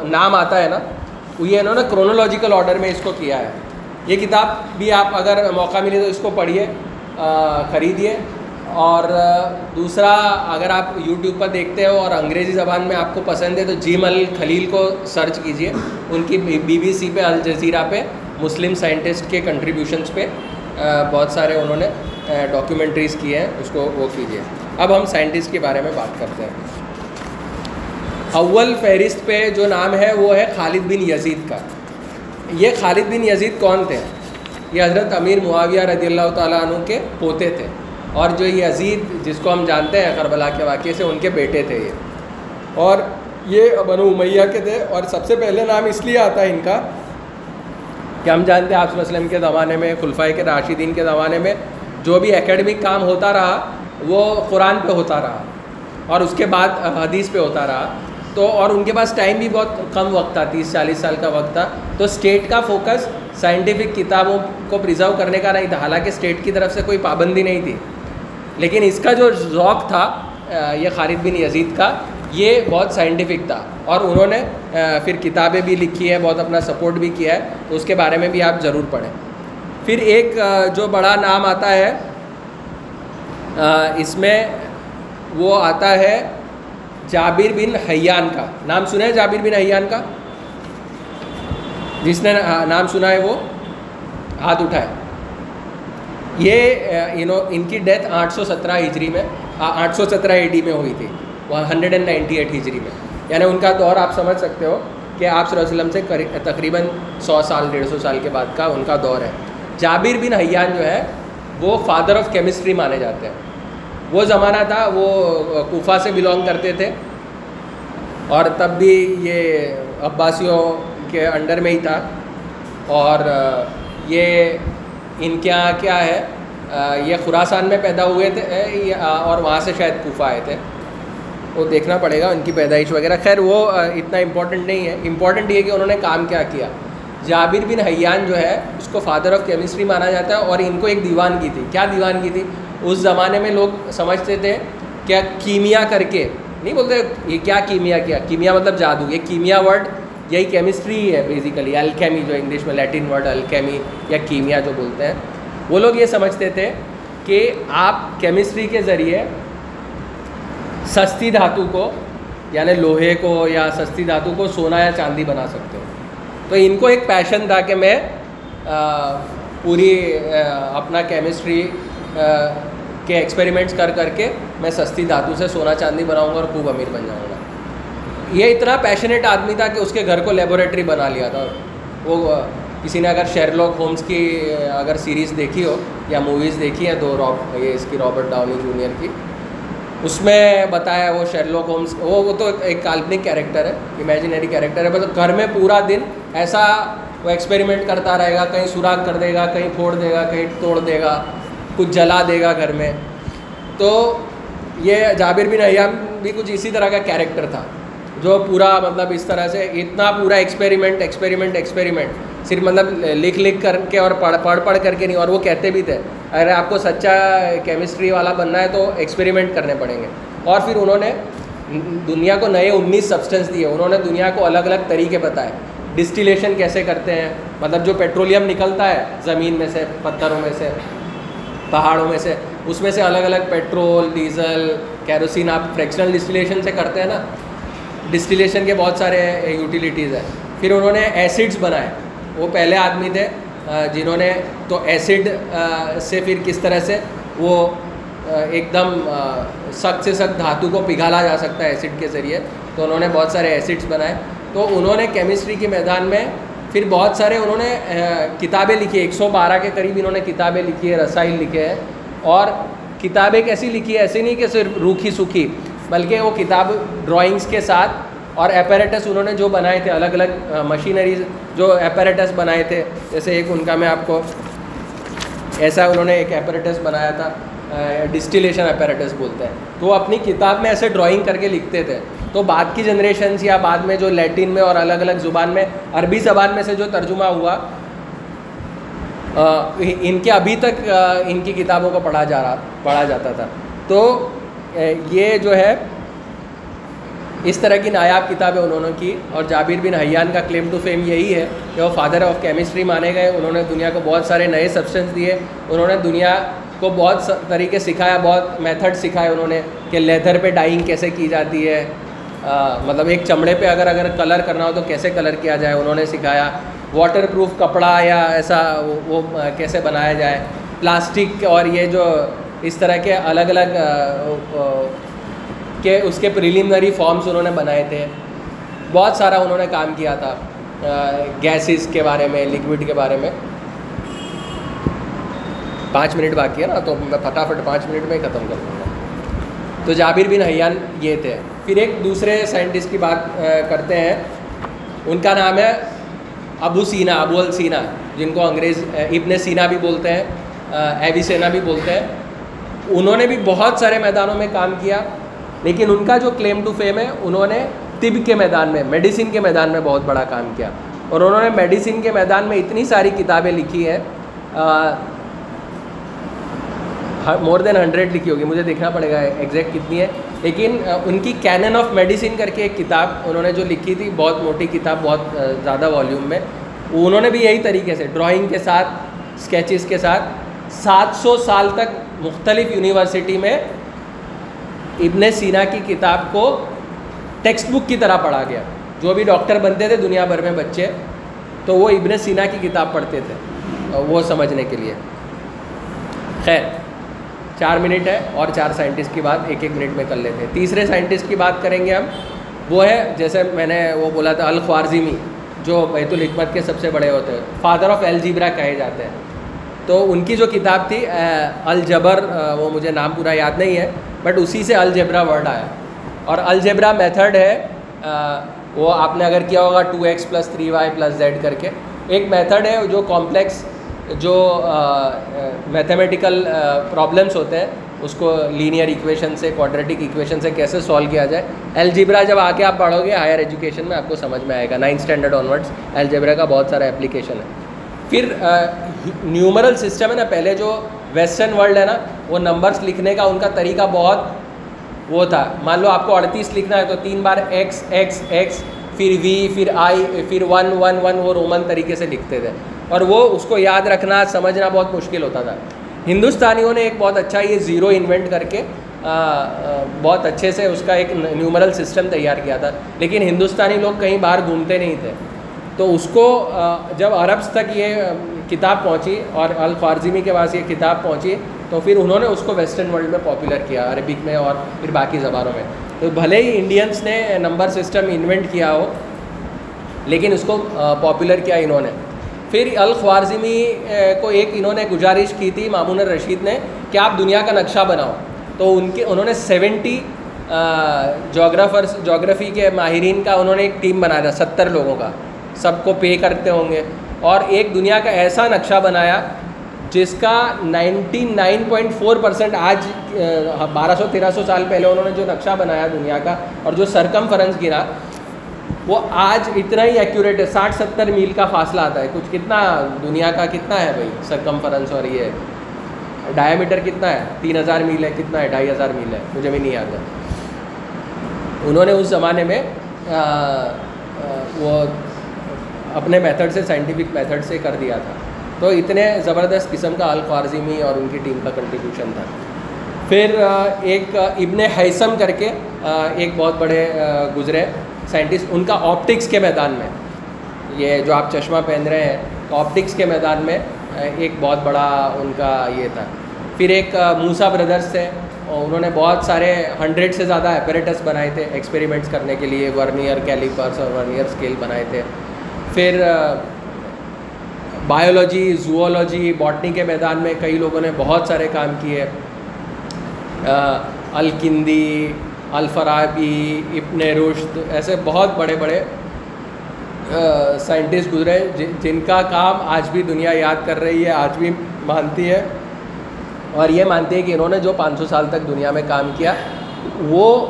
نام آتا ہے نا، وہ یہ انہوں نے کرونولوجیکل آرڈر میں اس کو کیا ہے۔ یہ کتاب بھی آپ اگر موقع ملے تو اس کو پڑھیے خریدیے۔ اور دوسرا، اگر آپ یوٹیوب پر دیکھتے ہو اور انگریزی زبان میں آپ کو پسند ہے، تو جیم ال خلیل کو سرچ کیجیے۔ ان کی بی بی سی پہ الجزیرہ پہ، مسلم سائنٹسٹ کے کنٹریبیوشنس پہ بہت سارے انہوں نے ڈاکیومنٹریز کیے ہیں، اس کو وہ کیجیے۔ اب ہم سائنٹسٹ کے بارے میں بات کرتے ہیں۔ اول فہرست پہ جو نام ہے وہ ہے خالد بن یزید کا۔ یہ خالد بن یزید کون تھے؟ یہ حضرت امیر معاویہ رضی اللہ تعالیٰ عنہ کے پوتے تھے۔ اور جو یہ جس کو ہم جانتے ہیں کربلا کے واقعے سے، ان کے بیٹے تھے یہ۔ اور یہ بنو امیہ کے تھے۔ اور سب سے پہلے نام اس لیے آتا ہے ان کا کہ ہم جانتے ہیں آپ وسلم کے زمانے میں خلفۂ کے راشدین کے زمانے میں جو بھی اکیڈمک کام ہوتا رہا وہ قرآن پہ ہوتا رہا اور اس کے بعد حدیث پہ ہوتا رہا۔ تو اور ان کے پاس ٹائم بھی بہت کم وقت تھا، تیس چالیس سال کا وقت تھا۔ تو اسٹیٹ کا فوکس سائنٹیفک کتابوں کو پرزرو کرنے کا نہیں تھا۔ حالانکہ اسٹیٹ کی طرف سے کوئی پابندی نہیں تھی۔ لیکن اس کا جو ذوق تھا یہ خالد بن یزید کا، یہ بہت سائنٹیفک تھا۔ اور انہوں نے پھر کتابیں بھی لکھی ہیں، بہت اپنا سپورٹ بھی کیا ہے۔ تو اس کے بارے میں بھی آپ ضرور پڑھیں۔ پھر ایک جو بڑا نام آتا ہے اس میں وہ آتا ہے جابر بن حیان کا۔ نام سنا ہے جابر بن حیان کا؟ جس نے نام سنا ہے وہ۔ ہاتھ اٹھائے۔ یہ یو نو ان کی ڈیتھ آٹھ سو سترہ ہجری میں آٹھ سو سترہ اے ڈی میں ہوئی تھی۔ وہ ہنڈریڈ اینڈ نائنٹی ایٹ ہجری میں۔ یعنی ان کا دور آپ سمجھ سکتے ہو کہ آپ صلی اللہ علیہ وسلم سے تقریباً سو سال، ڈیڑھ سو سال کے بعد کا ان کا دور ہے۔ جابر بن حیان جو ہے، وہ فادر آف کیمسٹری مانے جاتے ہیں۔ وہ زمانہ تھا، وہ کوفہ سے بلونگ کرتے تھے۔ اور تب بھی یہ عباسیوں کے انڈر میں ہی تھا۔ اور یہ ان کے یہاں کیا ہے یہ خوراسان میں پیدا ہوئے تھے اور وہاں سے شاید کوفہ آئے تھے۔ وہ دیکھنا پڑے گا ان کی پیدائش وغیرہ۔ خیر، وہ اتنا امپورٹنٹ نہیں ہے۔ امپورٹنٹ یہ کہ انہوں نے کام کیا کیا۔ جابر بن حیان جو ہے، اس کو فادر آف کیمسٹری مانا جاتا ہے اور ان کو ایک دیوان کی تھی۔ کیا دیوان کی تھی؟ اس زمانے میں لوگ سمجھتے تھے کیا کیمیا کر کے، نہیں بولتے یہ کیا کیمیا کیا، کیمیا مطلب جادو، یہ کیمیا ورڈ، یہی کیمسٹری ہی ہے بیسیکلی الکیمی جو انگلش میں لیٹن ورڈ الکیمی یا کیمیا جو بولتے ہیں۔ وہ لوگ یہ سمجھتے تھے کہ آپ کیمسٹری کے ذریعے سستی دھاتو کو یعنی لوہے کو یا سستی دھاتو کو سونا یا چاندی بنا سکتے ہو۔ تو ان کو ایک پیشن تھا کہ میں پوری اپنا کیمسٹری کے ایکسپیریمنٹس کر کر کے میں سستی دھاتو سے سونا چاندی بناؤں گا اور خوب امیر بن جاؤں گا۔ یہ اتنا پیشنیٹ آدمی تھا کہ اس کے گھر کو لیبوریٹری بنا لیا تھا۔ وہ، کسی نے اگر شیرلاک ہومس کی، اگر سیریز دیکھی ہو یا موویز دیکھی ہے دو راب یہ اس کی رابرٹ ڈاؤنی جونیئر کی، اس میں بتایا وہ شیرلوک ہومس وہ وہ تو ایک کالپنک کیریکٹر ہے امیجنری کیریکٹر ہے مطلب گھر میں پورا دن ایسا وہ ایکسپیریمنٹ کرتا رہے گا، کہیں سوراخ کر دے گا، کہیں پھوڑ دے گا، کہیں توڑ دے گا۔ کچھ جلا دے گا گھر میں۔ تو یہ جابر بن ایام بھی کچھ اسی طرح کا کیریکٹر تھا، جو پورا مطلب اس طرح سے اتنا پورا ایکسپیریمنٹ ایکسپیریمنٹ ایکسپیریمنٹ صرف مطلب لکھ لکھ کر کے اور پڑھ پڑھ پڑھ کر کے نہیں، اور وہ کہتے بھی تھے، اگر آپ کو سچا کیمسٹری والا بننا ہے تو ایکسپیریمنٹ کرنے پڑیں گے۔ اور پھر انہوں نے دنیا کو نئے انیس سبسٹینس دیے، انہوں نے دنیا کو الگ الگ طریقے بتائے۔ ڈسٹیلیشن کیسے کرتے ہیں؟ مطلب جو پیٹرولیم نکلتا ہے زمین میں سے، پتھروں میں سے۔ پہاڑوں میں سے، اس میں سے الگ الگ پیٹرول ڈیزل کیروسین آپ فریکشنل ڈسٹیلیشن سے کرتے ہیں نا ڈسٹیلیشن کے بہت سارے یوٹیلیٹیز ہیں۔ پھر انہوں نے ایسڈس بنائے۔ وہ پہلے آدمی تھے جنہوں نے تو ایسڈ سے پھر کس طرح سے وہ ایک دم سخت سے سخت دھاتو کو پگھالا جا سکتا ہے ایسڈ کے ذریعے۔ تو انہوں نے بہت سارے ایسڈس بنائے۔ تو انہوں نے کیمسٹری کے میدان میں پھر بہت سارے انہوں نے کتابیں لکھی ایک سو بارہ کے قریب انہوں نے کتابیں لکھی ہے رسائل لکھے ہیں۔ اور کتابیں کیسی لکھی ہے ایسی نہیں کہ صرف روکھی سوکھی، بلکہ وہ کتاب ڈرائنگس کے ساتھ اور ایپیریٹس انہوں نے جو بنائے تھے، الگ الگ مشینریز جو ایپیریٹس بنائے تھے۔ جیسے ایک ان کا میں آپ کو، ایسا انہوں نے ایک ایپیریٹس بنایا تھا ڈسٹیلیشن ایپیریٹس بولتے ہیں۔ تو وہ اپنی کتاب میں ایسے ڈرائنگ کر کے لکھتے تھے۔ تو بعد کی جنریشنس یا بعد میں جو لیٹن میں اور الگ الگ زبان میں، عربی زبان میں سے جو ترجمہ ہوا ان کے ابھی تک ان کی کتابوں کو پڑھا جا رہا، پڑھا جاتا تھا۔ تو یہ جو ہے، اس طرح کی نایاب کتابیں انہوں نے کی اور جابر بن حیان کا کلیم ٹو فیم یہی ہے کہ وہ فادر آف کیمسٹری مانے گئے۔ انہوں نے دنیا کو بہت سارے نئے سبسٹینس دیے۔ انہوں نے دنیا کو بہت طریقے سکھایا بہت میتھڈ سکھائے انہوں نے کہ لیدر پہ ڈائنگ کیسے کی جاتی ہے۔ مطلب ایک چمڑے پہ اگر اگر کلر کرنا ہو تو کیسے کلر کیا جائے؟ انہوں نے سکھایا۔ واٹر پروف کپڑا یا ایسا وہ کیسے بنایا جائے؟ پلاسٹک اور یہ جو اس طرح کے الگ الگ کہ اس کے پریلیمنری فارمس انہوں نے بنائے تھے۔ بہت سارا انہوں نے کام کیا تھا گیسز کے بارے میں لکوڈ کے بارے میں۔ پانچ منٹ باقی ہے نا، تو میں فٹافٹ پانچ منٹ میں ہی ختم کر دوں گا۔ تو جابر بن حیان یہ تھے۔ پھر ایک دوسرے سائنٹسٹ کی بات کرتے ہیں۔ ان کا نام ہے ابو سینا، ابو السینا، جن کو انگریز ابن سینا بھی بولتے ہیں ایوی سینا بھی بولتے ہیں۔ انہوں نے بھی بہت سارے میدانوں میں کام کیا، لیکن ان کا جو کلیم ٹو فیم ہے، انہوں نے طب کے میدان میں میڈیسن کے میدان میں بہت بڑا کام کیا۔ اور انہوں نے میڈیسن کے میدان میں اتنی ساری کتابیں لکھی ہیں مور دین ہنڈریڈ لکھی ہوگی۔ مجھے دیکھنا پڑے گا ایگزیکٹ کتنی ہے۔ لیکن ان کی کینن آف میڈیسن کر کے ایک کتاب انہوں نے جو لکھی تھی، بہت موٹی کتاب، بہت زیادہ والیوم میں، انہوں نے بھی یہی طریقے سے ڈرائنگ کے ساتھ اسکیچز کے ساتھ، سات سو سال تک مختلف یونیورسٹی میں ابن سینا کی کتاب کو ٹیکسٹ بک کی طرح پڑھا گیا۔ جو بھی ڈاکٹر بنتے تھے، دنیا بھر میں بچے، تو وہ ابن سینا کی کتاب پڑھتے تھے وہ سمجھنے کے لیے۔ خیر۔ چار منٹ ہے اور چار سائنٹسٹ کی بات ایک ایک منٹ میں کر لیتے ہیں۔ تیسرے سائنٹسٹ کی بات کریں گے ہم، وہ ہے جیسے میں نے وہ بولا تھا، الخوارزمی، جو بیت الحکمت کے سب سے بڑے ہوتے ہیں۔ فادر آف الجیبرا کہے جاتے ہیں۔ تو ان کی جو کتاب تھی الجبر وہ مجھے نام پورا یاد نہیں ہے، بٹ اسی سے الجبرا ورڈ آیا۔ اور الجبرا میتھڈ ہے وہ آپ نے اگر کیا ہوگا two X plus three Y plus Z کر کے۔ ایک میتھڈ ہے جو کمپلیکس جو میتھمیٹیکل پرابلمس ہوتے ہیں، اس کو لینئر ایکویشن سے کوڈریٹک ایکویشن سے کیسے سولو کیا جائے؟ الجبرا جب آ کے آپ پڑھو گے ہائر ایجوکیشن میں آپ کو سمجھ میں آئے گا نائنتھ اسٹینڈرڈ آنورڈس الجبرا کا بہت سارا اپلیکیشن ہے۔ پھر نیومرل سسٹم ہے نا، پہلے جو ویسٹرن ورلڈ ہے نا، وہ نمبرس لکھنے کا، ان کا طریقہ بہت وہ تھا۔ مان لو آپ کو اڑتیس لکھنا ہے، تو تین بار ایکس ایکس ایکس پھر وی پھر آئی پھر ون ون ون وہ رومن طریقے سے لکھتے تھے۔ اور وہ اس کو یاد رکھنا، سمجھنا بہت مشکل ہوتا تھا۔ ہندوستانیوں نے ایک بہت اچھا یہ زیرو انوینٹ کر کے بہت اچھے سے اس کا ایک نیومرل سسٹم تیار کیا تھا۔ لیکن ہندوستانی لوگ کہیں باہر گھومتے نہیں تھے۔ تو اس کو جب عربس تک یہ کتاب پہنچی اور الخوارزمی کے پاس یہ کتاب پہنچی، تو پھر انہوں نے اس کو ویسٹرن ورلڈ میں پاپولر کیا، عربک میں اور پھر باقی زبانوں میں۔ تو بھلے ہی انڈینس نے نمبر سسٹم انوینٹ کیا ہو، لیکن اس کو پاپولر کیا انہوں نے۔ پھر الخوارزمی کو ایک انہوں نے گزارش کی تھی مامون الرشید نے کہ آپ دنیا کا نقشہ بناؤ۔ تو ان کے، انہوں نے سیونٹی جغرافرس جغرافی کے ماہرین کا انہوں نے ایک ٹیم بنایا تھا، ستر لوگوں کا۔ سب کو پے کرتے ہوں گے۔ اور ایک دنیا کا ایسا نقشہ بنایا جس کا ninety nine point four percent آج بارہ سو تیرہ سو سال پہلے انہوں نے جو نقشہ بنایا دنیا کا اور جو سرکم فرنس گرا وہ آج اتنا ہی ایکوریٹ ہے، ساٹھ ستر میل کا فاصلہ آتا ہے۔ کچھ کتنا دنیا کا کتنا ہے بھائی؟ سرکم فرنس اور یہ ڈایا میٹر کتنا ہے؟ تین ہزار میل ہے، کتنا ہے؟ ڈھائی ہزار میل ہے۔ مجھے بھی نہیں یاد ہے۔ انہوں نے اس زمانے میں وہ اپنے میتھڈ سے سائنٹیفک میتھڈ سے کر دیا تھا۔ تو اتنے زبردست قسم کا الخوارزمی اور ان کی ٹیم کا کنٹریبیوشن تھا۔ پھر ایک ابن حیثم کر کے ایک بہت بڑے گزرے۔ سائنٹسٹ ان کا آپٹکس کے میدان میں۔ یہ جو آپ چشمہ پہن رہے ہیں آپٹکس کے میدان میں، ایک بہت بڑا ان کا یہ تھا۔ پھر ایک موسا بردرس تھے اور انہوں نے بہت سارے ہنڈریڈ سے زیادہ اپریٹس بنائے تھے ایکسپیریمنٹس کرنے کے لیے ورنیئر کیلیپرس اور ورنیئر اسکیل بنائے تھے۔ پھر بایولوجی زوولوجی باٹنی کے میدان میں کئی لوگوں نے بہت سارے کام کیے۔ الکندی الفرابی، ابن رشد، ایسے بہت بڑے بڑے سائنٹسٹ گزرے جن کا کام آج بھی دنیا یاد کر رہی ہے، آج بھی مانتی ہے۔ اور یہ مانتی ہے کہ انہوں نے جو پانچ سو سال تک دنیا میں کام کیا، وہ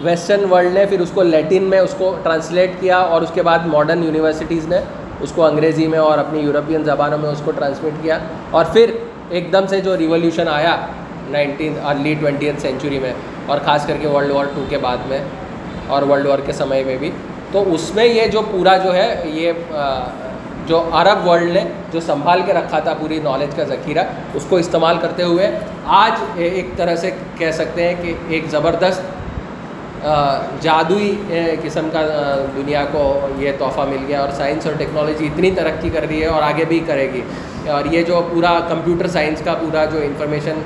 ویسٹرن ورلڈ نے پھر اس کو لیٹن میں اس کو ٹرانسلیٹ کیا اور اس کے بعد ماڈرن یونیورسٹیز نے اس کو انگریزی میں اور اپنی یورپین زبانوں میں اس کو ٹرانسمٹ کیا۔ اور پھر ایک دم سے جو ریولیوشن آیا، نائنٹین ارلی ٹوینٹی سینچری میں اور خاص کر کے ورلڈ وار ٹو کے بعد میں اور ورلڈ وار کے سمے میں بھی۔ تو اس میں یہ جو پورا جو ہے، یہ جو عرب ورلڈ نے جو سنبھال کے رکھا تھا پوری نالج کا ذخیرہ، اس کو استعمال کرتے ہوئے آج ایک طرح سے کہہ سکتے ہیں کہ ایک زبردست جادوئی قسم کا دنیا کو یہ تحفہ مل گیا اور سائنس اور ٹیکنالوجی اتنی ترقی کر رہی ہے اور آگے بھی کرے گی۔ اور یہ جو پورا کمپیوٹر سائنس کا پورا جو انفارمیشن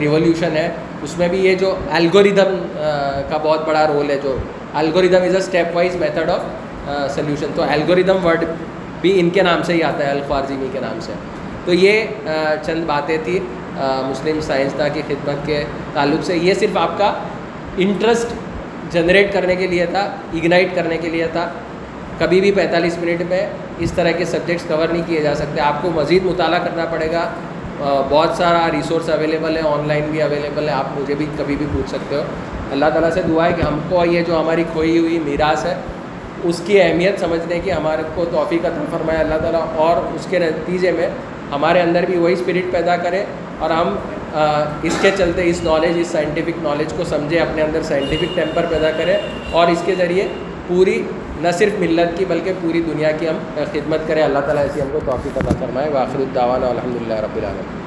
ریولیوشن ہے اس میں بھی یہ جو الگوریدم کا بہت بڑا رول ہے، جو algorithm is a step wise method of solution تو الگوریدم ورڈ بھی ان کے نام سے ہی آتا ہے، الخوارزمی کے نام سے. تو یہ چند باتیں تھیں مسلم سائنسداں کی خدمت کے تعلق سے. یہ صرف آپ کا انٹرسٹ جنریٹ کرنے کے لیے تھا اگنائٹ کرنے کے لیے تھا. کبھی بھی پینتالیس منٹ میں اس طرح کے سبجیکٹس کور نہیں کیے جا سکتے. آپ کو مزید مطالعہ کرنا پڑے گا. بہت سارا ریسورس اویلیبل ہے آن لائن بھی اویلیبل ہے، آپ مجھے بھی کبھی بھی پوچھ سکتے ہو۔ اللہ تعالیٰ سے دعا ہے کہ ہم کو یہ جو ہماری کھوئی ہوئی میراث ہے، اس کی اہمیت سمجھنے کی ہمارے کو توفیق عطا فرمایا اللہ تعالیٰ اور اس کے نتیجے میں ہمارے اندر بھی وہی اسپرٹ پیدا کرے اور ہم اس کے چلتے اس نالج اس سائنٹیفک نالج کو سمجھے، اپنے اندر سائنٹیفک ٹیمپر پیدا کرے اور اس کے ذریعے پوری نہ صرف ملت کی بلکہ پوری دنیا کی ہم خدمت کریں۔ اللہ تعالیٰ ایسی ہم کو توفیق عطا فرمائے۔ واخر الدعوانا الحمد للہ رب العالمین۔